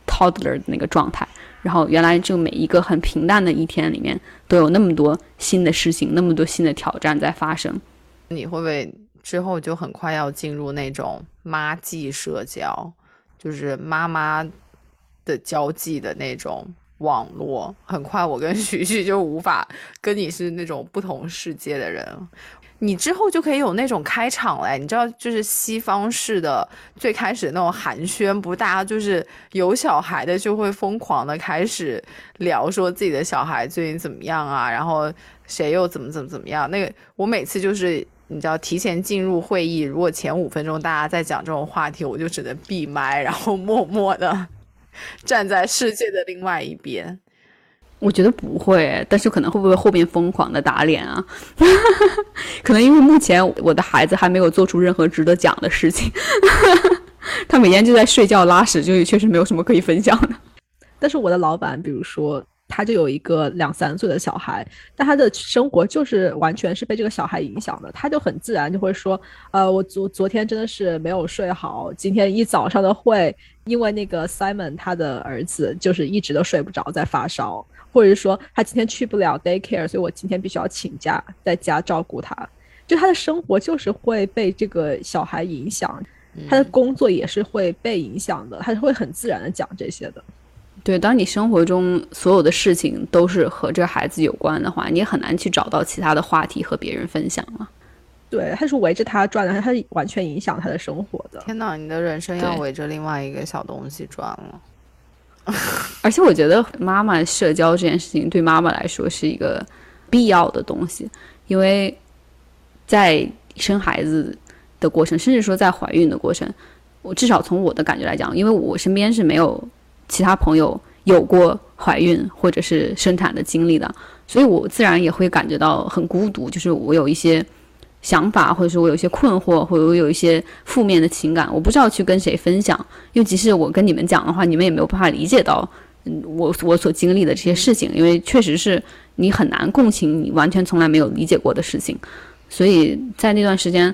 toddler 的那个状态。然后原来就每一个很平淡的一天里面，都有那么多新的事情，那么多新的挑战在发生。你会不会之后就很快要进入那种妈际社交，就是妈妈的交际的那种网络？很快我跟徐徐就无法跟你是那种不同世界的人。你之后就可以有那种开场嘞，你知道，就是西方式的最开始那种寒暄，不，大家就是有小孩的就会疯狂的开始聊说自己的小孩最近怎么样啊，然后谁又怎么怎么怎么样。那个我每次就是你知道，提前进入会议，如果前五分钟大家在讲这种话题，我就只能闭麦，然后默默的 站在世界的另外一边。我觉得不会，但是可能会不会后面疯狂的打脸啊？可能因为目前我的孩子还没有做出任何值得讲的事情，他每天就在睡觉拉屎，就确实没有什么可以分享的。但是我的老板，比如说。他就有一个两三岁的小孩，但他的生活就是完全是被这个小孩影响的。他就很自然就会说：“呃，我昨昨天真的是没有睡好，今天一早上的会，因为那个 Simon 他的儿子就是一直都睡不着，在发烧，或者是说他今天去不了 daycare，所以我今天必须要请假在家照顾他。就他的生活就是会被这个小孩影响，他的工作也是会被影响的，他是会很自然的讲这些的。”对，当你生活中所有的事情都是和这个孩子有关的话，你也很难去找到其他的话题和别人分享了。对，他是围着他转的，他是完全影响他的生活的。天哪，你的人生要围着另外一个小东西转了。而且我觉得妈妈社交这件事情对妈妈来说是一个必要的东西，因为在生孩子的过程，甚至说在怀孕的过程，我至少从我的感觉来讲，因为我身边是没有。其他朋友有过怀孕或者是生产的经历的，所以我自然也会感觉到很孤独。就是我有一些想法，或者说我有一些困惑，或者我有一些负面的情感，我不知道去跟谁分享。因为即使我跟你们讲的话，你们也没有办法理解到，嗯，我我所经历的这些事情，因为确实是你很难共情你完全从来没有理解过的事情。所以在那段时间。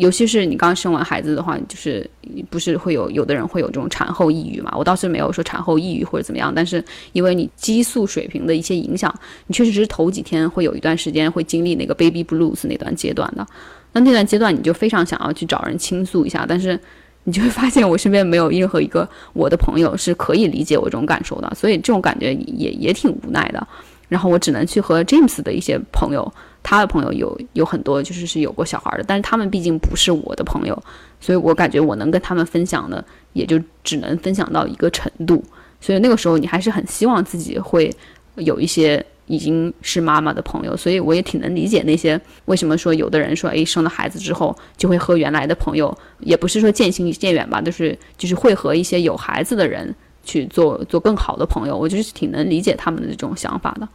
尤其是你刚生完孩子的话，就是不是会有有的人会有这种产后抑郁嘛？我倒是没有说产后抑郁或者怎么样，但是因为你激素水平的一些影响，你确实是头几天会有一段时间会经历那个 baby blues 那段阶段的。那那段阶段你就非常想要去找人倾诉一下，但是你就会发现我身边没有任何一个我的朋友是可以理解我这种感受的，所以这种感觉也也挺无奈的。然后我只能去和 James 的一些朋友。他的朋友有有很多，就是是有过小孩的，但是他们毕竟不是我的朋友，所以我感觉我能跟他们分享的，也就只能分享到一个程度。所以那个时候，你还是很希望自己会有一些已经是妈妈的朋友。所以我也挺能理解那些为什么说有的人说，诶，生了孩子之后就会和原来的朋友，也不是说渐行渐远吧，就是就是会和一些有孩子的人去做做更好的朋友。我就是挺能理解他们的这种想法的。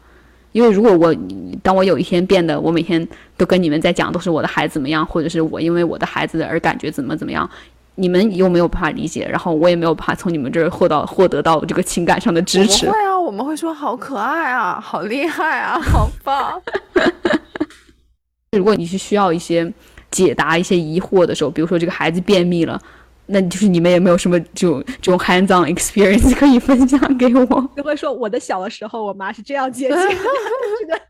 因为如果我当我有一天变得我每天都跟你们在讲都是我的孩子怎么样，或者是我因为我的孩子而感觉怎么怎么样，你们又没有办法理解，然后我也没有办法从你们这儿获到获得到这个情感上的支持。会啊，我们会说好可爱啊，好厉害啊，好棒。如果你是需要一些解答一些疑惑的时候，比如说这个孩子便秘了。那就是你们也没有什么这种这种 hands-on experience 可以分享给我。就会说我的小的时候，我妈是这样接近的。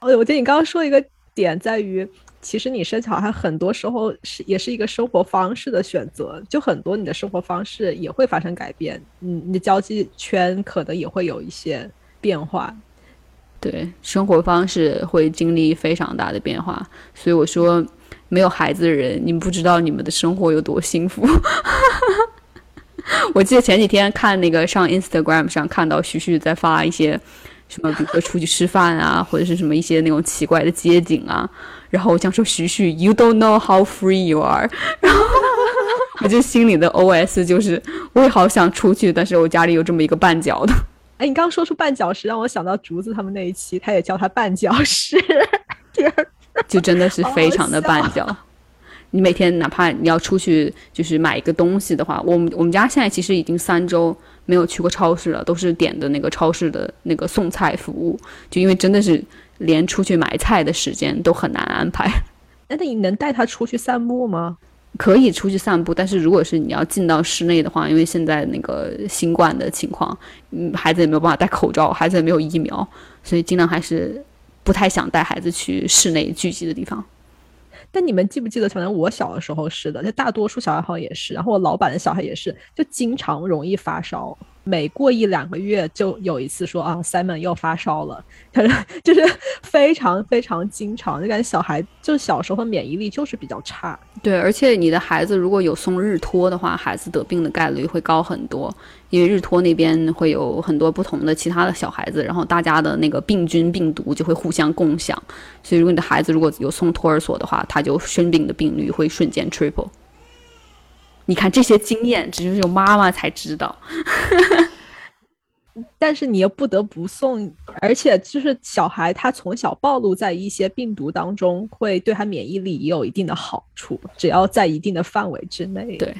我觉得你刚刚说一个点在于，其实你生小孩很多时候是也是一个生活方式的选择，就很多你的生活方式也会发生改变，嗯，你的交际圈可能也会有一些变化。对，生活方式会经历非常大的变化，所以我说。没有孩子的人，你们不知道你们的生活有多幸福。我记得前几天看那个上 Instagram 上看到徐徐在发一些什么，比如说出去吃饭啊，或者是什么一些那种奇怪的街景啊。然后我想说徐徐，You don't know how free you are。然后我就心里的 OS 就是，我也好想出去，但是我家里有这么一个绊脚的。哎，你刚刚说出绊脚石，让我想到竹子他们那一期，他也叫他绊脚石。天。就真的是非常的绊脚。你每天哪怕你要出去，就是买一个东西的话，我们我们家现在其实已经三周没有去过超市了，都是点的那个超市的那个送菜服务。就因为真的是连出去买菜的时间都很难安排。那你能带他出去散步吗？可以出去散步，但是如果是你要进到室内的话，因为现在那个新冠的情况，嗯，孩子也没有办法戴口罩，孩子也没有疫苗，所以尽量还是。不太想带孩子去室内聚集的地方，但你们记不记得，反正我小的时候是的，就大多数小孩好像也是，然后我老板的小孩也是，就经常容易发烧。每过一两个月就有一次说啊，Simon 又发烧了，就是非常非常经常，就感觉小孩就小时候免疫力就是比较差。对，而且你的孩子如果有送日托的话，孩子得病的概率会高很多，因为日托那边会有很多不同的其他的小孩子，然后大家的那个病菌病毒就会互相共享，所以如果你的孩子如果有送托儿所的话，他就生病的病率会瞬间 triple。你看这些经验，只有妈妈才知道。但是你又不得不送，而且就是小孩他从小暴露在一些病毒当中，会对他免疫力也有一定的好处，只要在一定的范围之内。对，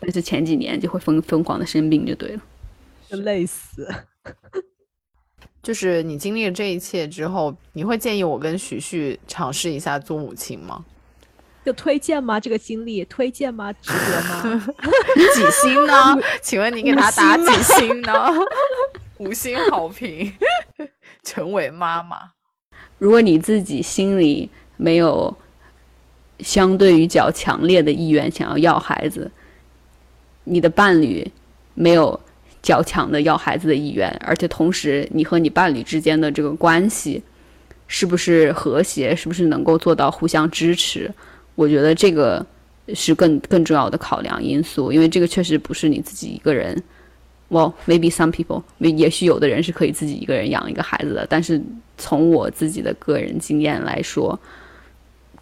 但是前几年就会疯疯狂的生病就对了，就 累死。就是你经历了这一切之后，你会建议我跟徐旭尝试一下做母亲吗？就推荐吗？这个经历推荐吗？值得吗？几星呢？请问你给他打几星呢？五星好评。成为妈妈，如果你自己心里没有相对于较强烈的意愿想要要孩子，你的伴侣没有较强的要孩子的意愿，而且同时你和你伴侣之间的这个关系是不是和谐？是不是能够做到互相支持？我觉得这个是更更重要的考量因素，因为这个确实不是你自己一个人。Well, maybe some people，也许有的人是可以自己一个人养一个孩子的。但是从我自己的个人经验来说，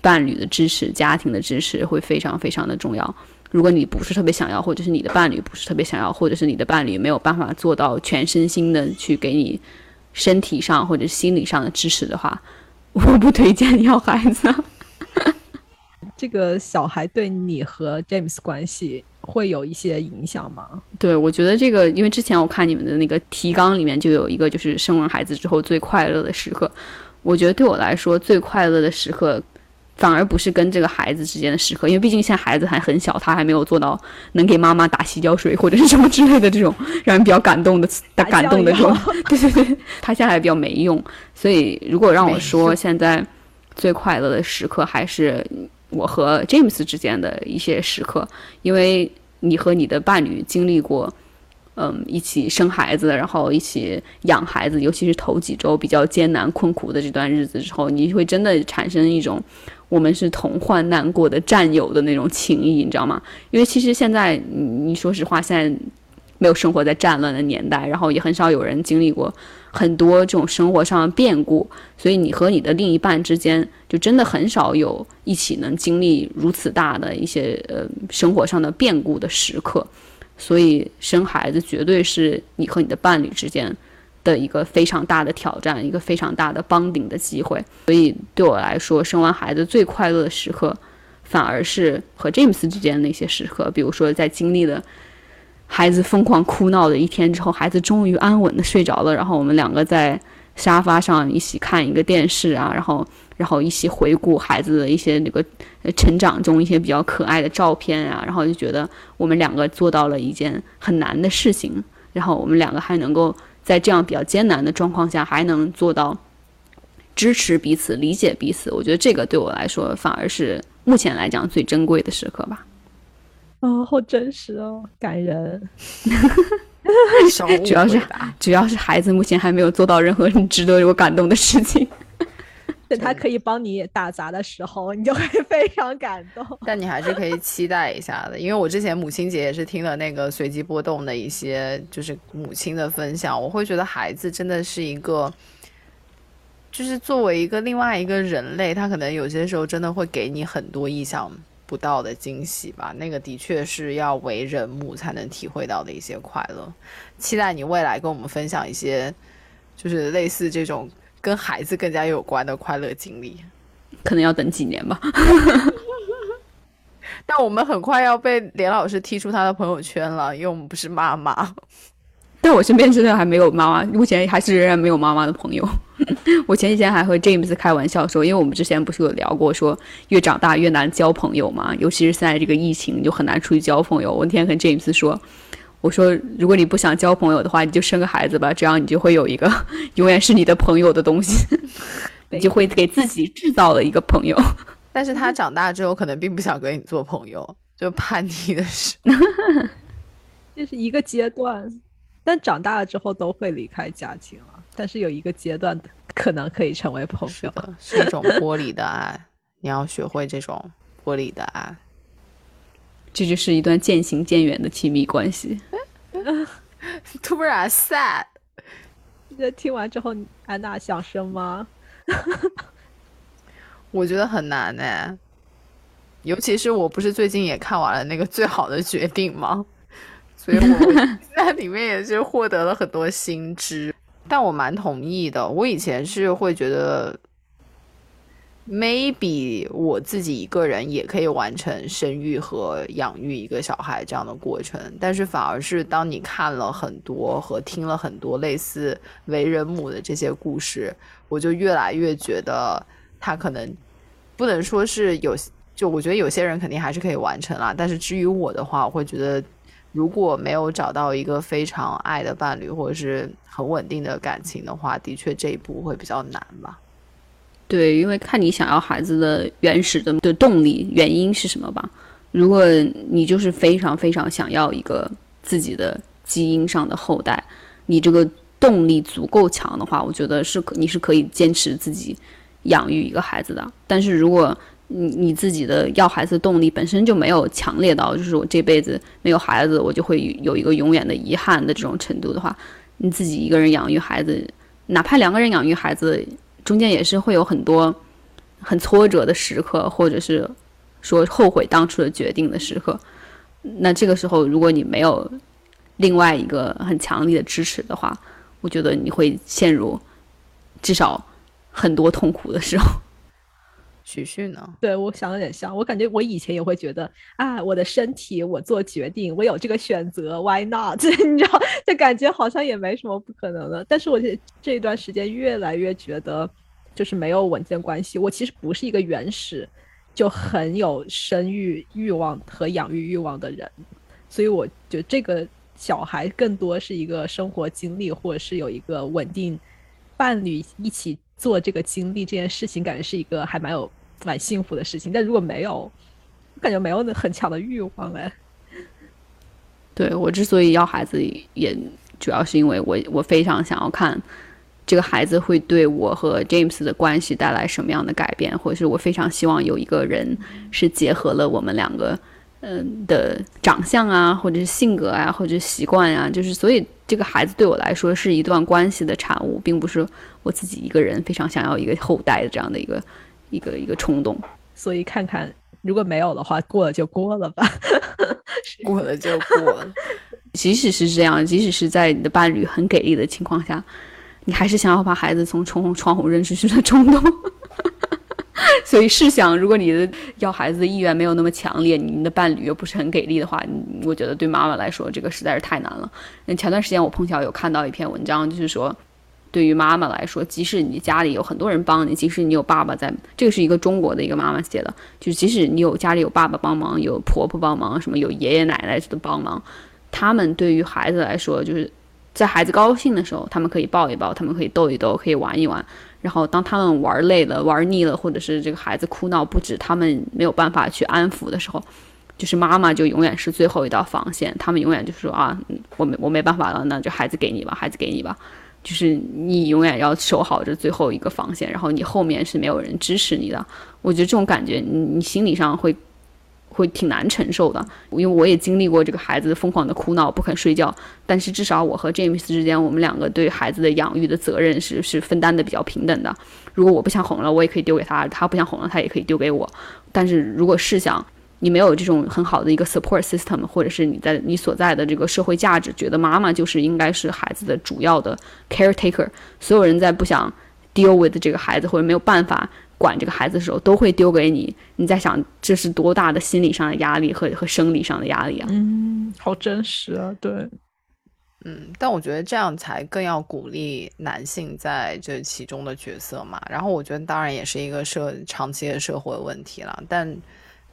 伴侣的支持、家庭的支持会非常非常的重要。如果你不是特别想要，或者是你的伴侣不是特别想要，或者是你的伴侣没有办法做到全身心的去给你身体上或者心理上的支持的话，我不推荐你要孩子。这个小孩对你和 James 关系会有一些影响吗？对，我觉得这个，因为之前我看你们的那个提纲里面就有一个，就是生完孩子之后最快乐的时刻。我觉得对我来说，最快乐的时刻反而不是跟这个孩子之间的时刻，因为毕竟现在孩子还很小，他还没有做到能给妈妈打洗脚水或者是什么之类的这种让人比较感动的打感动的这种，对对对，他现在还比较没用，所以如果让我说现在最快乐的时刻还是我和 James 之间的一些时刻，因为你和你的伴侣经历过。嗯，一起生孩子，然后一起养孩子，尤其是头几周比较艰难困苦的这段日子之后，你会真的产生一种我们是同患难过的战友的那种情谊，你知道吗？因为其实现在，你你说实话，现在没有生活在战乱的年代，然后也很少有人经历过很多这种生活上的变故，所以你和你的另一半之间，就真的很少有一起能经历如此大的一些呃生活上的变故的时刻。所以生孩子绝对是你和你的伴侣之间的一个非常大的挑战，一个非常大的帮顶的机会。所以对我来说，生完孩子最快乐的时刻，反而是和 James 之间的那些时刻，比如说在经历了孩子疯狂哭闹的一天之后，孩子终于安稳的睡着了，然后我们两个在沙发上一起看一个电视啊，然后然后一起回顾孩子的一些那个成长中一些比较可爱的照片啊，然后就觉得我们两个做到了一件很难的事情，然后我们两个还能够在这样比较艰难的状况下还能做到支持彼此、理解彼此，我觉得这个对我来说反而是目前来讲最珍贵的时刻吧。哦，好真实哦，感人。小误主要是主要是孩子目前还没有做到任何值得我感动的事情。等他可以帮你打杂的时候，你就会 非常感动。但你还是可以期待一下的，因为我之前母亲节也是听了那个随机波动的一些就是母亲的分享，我会觉得孩子真的是一个，就是作为一个另外一个人类，他可能有些时候真的会给你很多意想不到的惊喜吧。那个的确是要为人母才能体会到的一些快乐。期待你未来跟我们分享一些，就是类似这种跟孩子更加有关的快乐经历。可能要等几年吧。但我们很快要被连老师踢出他的朋友圈了，因为我们不是妈妈。但我身边真的还没有妈妈，目前还是仍然没有妈妈的朋友。我前几天还和 James 开玩笑说，因为我们之前不是有聊过说越长大越难交朋友嘛，尤其是现在这个疫情，就很难出去交朋友。我那天跟 James 说，我说如果你不想交朋友的话，你就生个孩子吧，这样你就会有一个永远是你的朋友的东西，你就会给自己制造了一个朋友。但是他长大之后可能并不想跟你做朋友，就叛逆的是这是一个阶段，但长大了之后都会离开家庭了。但是有一个阶段可能可以成为朋友。是的，是一种玻璃的爱，你要学会这种玻璃的爱。这就是一段渐行渐远的亲密关系。突然 sad，这听完之后，安娜想生吗？我觉得很难呢。尤其是我不是最近也看完了那个《最好的决定》吗？所以我 在里面也是获得了很多新知。但我蛮同意的，我以前是会觉得，maybe 我自己一个人也可以完成生育和养育一个小孩这样的过程，但是反而是当你看了很多和听了很多类似为人母的这些故事，我就越来越觉得他可能不能说是有，就我觉得有些人肯定还是可以完成啦，但是至于我的话，我会觉得。如果没有找到一个非常爱的伴侣，或者是很稳定的感情的话，的确这一步会比较难吧。对，因为看你想要孩子的原始的的动力原因是什么吧。如果你就是非常非常想要一个自己的基因上的后代，你这个动力足够强的话，我觉得是可你是可以坚持自己养育一个孩子的。但是如果你你自己的要孩子动力本身就没有强烈到，就是我这辈子没有孩子，我就会有一个永远的遗憾的这种程度的话，你自己一个人养育孩子，哪怕两个人养育孩子，中间也是会有很多很挫折的时刻，或者是说后悔当初的决定的时刻。那这个时候，如果你没有另外一个很强力的支持的话，我觉得你会陷入至少很多痛苦的时候。许旭呢？对我想的有点像，我感觉我以前也会觉得啊，我的身体我做决定，我有这个选择，Why not？你知道，就感觉好像也没什么不可能的。但是我这这一段时间越来越觉得，就是没有稳健关系。我其实不是一个原始就很有生育欲望和养育欲望的人，所以我觉得这个小孩更多是一个生活经历，或者是有一个稳定伴侣一起做这个经历这件事情，感觉是一个还蛮有蛮幸福的事情。但如果没有，感觉没有那很强的欲望哎。对我之所以要孩子，也主要是因为我我非常想要看这个孩子会对我和 James 的关系带来什么样的改变，或者是我非常希望有一个人是结合了我们两个的长相啊，或者是性格啊，或者是习惯啊，就是所以这个孩子对我来说是一段关系的产物，并不是我自己一个人非常想要一个后代的这样的一个一个一个冲动。所以看看如果没有的话，过了就过了吧。过了就过了，即使是这样，即使是在你的伴侣很给力的情况下，你还是想要把孩子从窗窗户扔出去的冲动。所以试想，如果你的要孩子的意愿没有那么强烈，你的伴侣又不是很给力的话，我觉得对妈妈来说，这个实在是太难了。前段时间我碰巧有看到一篇文章，就是说。对于妈妈来说，即使你家里有很多人帮你，即使你有爸爸在，这个是一个中国的一个妈妈写的，就是即使你有家里有爸爸帮忙，有婆婆帮忙，什么有爷爷奶奶的帮忙，他们对于孩子来说，就是在孩子高兴的时候，他们可以抱一抱，他们可以逗一逗，可以玩一玩。然后当他们玩累了、玩腻了，或者是这个孩子哭闹不止，他们没有办法去安抚的时候，就是妈妈就永远是最后一道防线。他们永远就是说啊，我没我没办法了，那就孩子给你吧，孩子给你吧。就是你永远要守好这最后一个防线，然后你后面是没有人支持你的。我觉得这种感觉，你你心理上会会挺难承受的。因为我也经历过这个孩子疯狂的哭闹不肯睡觉，但是至少我和 James 之间，我们两个对孩子的养育的责任是是分担的比较平等的。如果我不想哄了，我也可以丢给他；他不想哄了，他也可以丢给我。但是如果试想，你没有这种很好的一个 support system，或者是你在你所在的这个社会价值，觉得妈妈就是应该是孩子的主要的 caretaker，所有人在不想 deal with 这个孩子或者没有办法管这个孩子的时候，都会丢给你。你在想这是多大的心理上的压力和和生理上的压力啊？嗯，好真实啊，对，嗯，但我觉得这样才更要鼓励男性在这其中的角色嘛。然后我觉得当然也是一个社长期的社会问题了，但。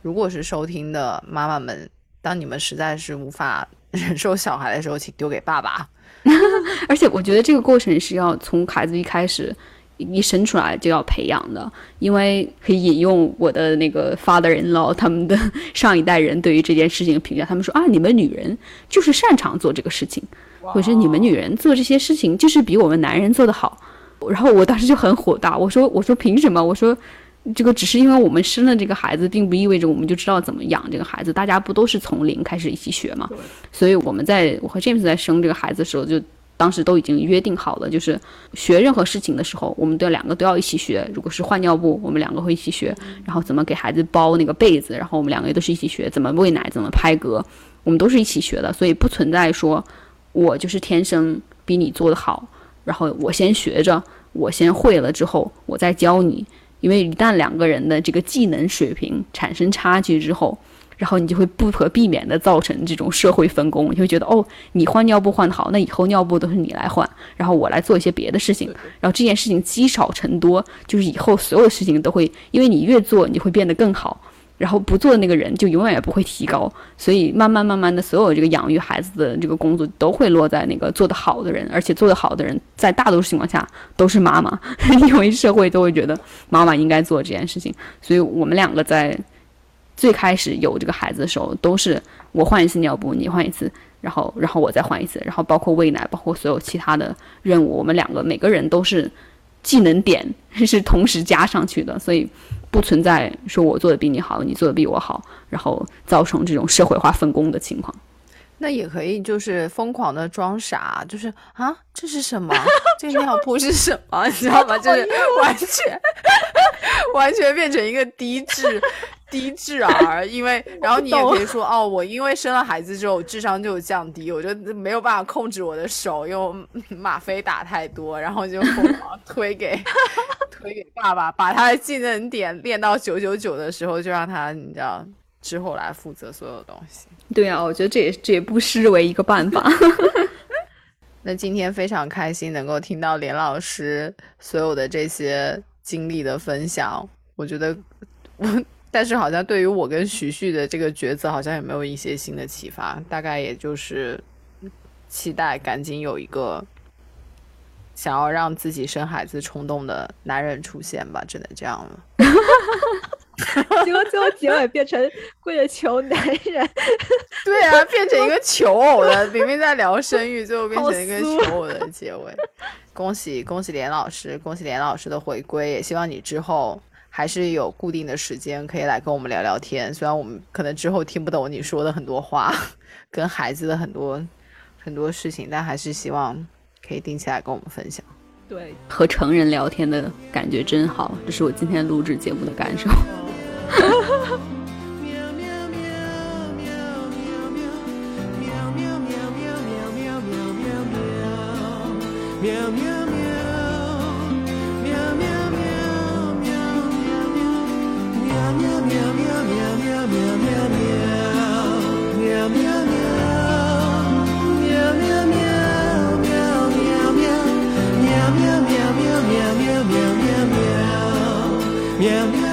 如果是收听的妈妈们，当你们实在是无法 忍受小孩的时候，请丢给爸爸。而且我觉得这个过程是要从孩子一开始一生出来就要培养的，因为可以引用我的那个 father in law 他们的 上一代人对于这件事情的评价，他们说啊，你们女人就是擅长做这个事情，或者是你们女人做这些事情就是比我们男人做得好。然后我当时就很火大，我说我说凭什么？我说。这个只是因为我们生了这个孩子，并不意味着我们就知道怎么养这个孩子。大家不都是从零开始一起学嘛？所以我们在我和 James 在生这个孩子的时候，就当时都已经约定好了，就是学任何事情的时候，我们都两个都要一起学。如果是换尿布，我们两个会一起学；然后怎么给孩子包那个被子，然后我们两个也都是一起学。怎么喂奶，怎么拍嗝，我们都是一起学的。所以不存在说我就是天生比你做得好，然后我先学着，我先会了之后，我再教你。因为一旦两个人的这个技能水平产生差距之后，然后你就会不可避免的造成这种社会分工，你会觉得哦，你换尿布换的好，那以后尿布都是你来换，然后我来做一些别的事情，然后这件事情积少成多，就是以后所有的事情都会，因为你越做，你会变得更好。然后不做的那个人就永远也不会提高，所以慢慢慢慢的，所有这个养育孩子的这个工作都会落在那个做得好的人，而且做得好的人在大多数情况下都是妈妈，因为社会都会觉得妈妈应该做这件事情。所以我们两个在最开始有这个孩子的时候，都是我换一次尿布，你换一次，然后然后我再换一次，然后包括喂奶，包括所有其他的任务，我们两个每个人都是技能点是同时加上去的，所以。不存在说我做的比你好，你做的比我好，然后造成这种社会化分工的情况。那也可以，就是疯狂的装傻，就是啊，这是什么？这个尿布是什么？你知道吗？就是完全完全变成一个低智低智儿。因为，然后你也可以说哦，我因为生了孩子之后，智商就降低，我就没有办法控制我的手，因为吗啡打太多，然后就疯狂推给推给爸爸，把他的技能点练到九九九的时候，就让他你知道之后来负责所有东西。对啊，我觉得这也这也不失为一个办法。那今天非常开心能够听到连老师所有的这些经历的分享，我觉得我但是好像对于我跟徐旭的这个抉择，好像也没有一些新的启发。大概也就是期待赶紧有一个想要让自己生孩子冲动的男人出现吧，只能这样了。结果最后结尾变成跪着求男人，对啊，变成一个求偶的，明明在聊生育，最后变成一个求偶的结尾。恭喜恭喜连老师，恭喜连老师的回归，也希望你之后还是有固定的时间可以来跟我们聊聊天。虽然我们可能之后听不懂你说的很多话，跟孩子的很多很多事情，但还是希望可以定期来跟我们分享。对，和成人聊天的感觉真好，这是我今天录制节目的感受。喵 喵 yeah.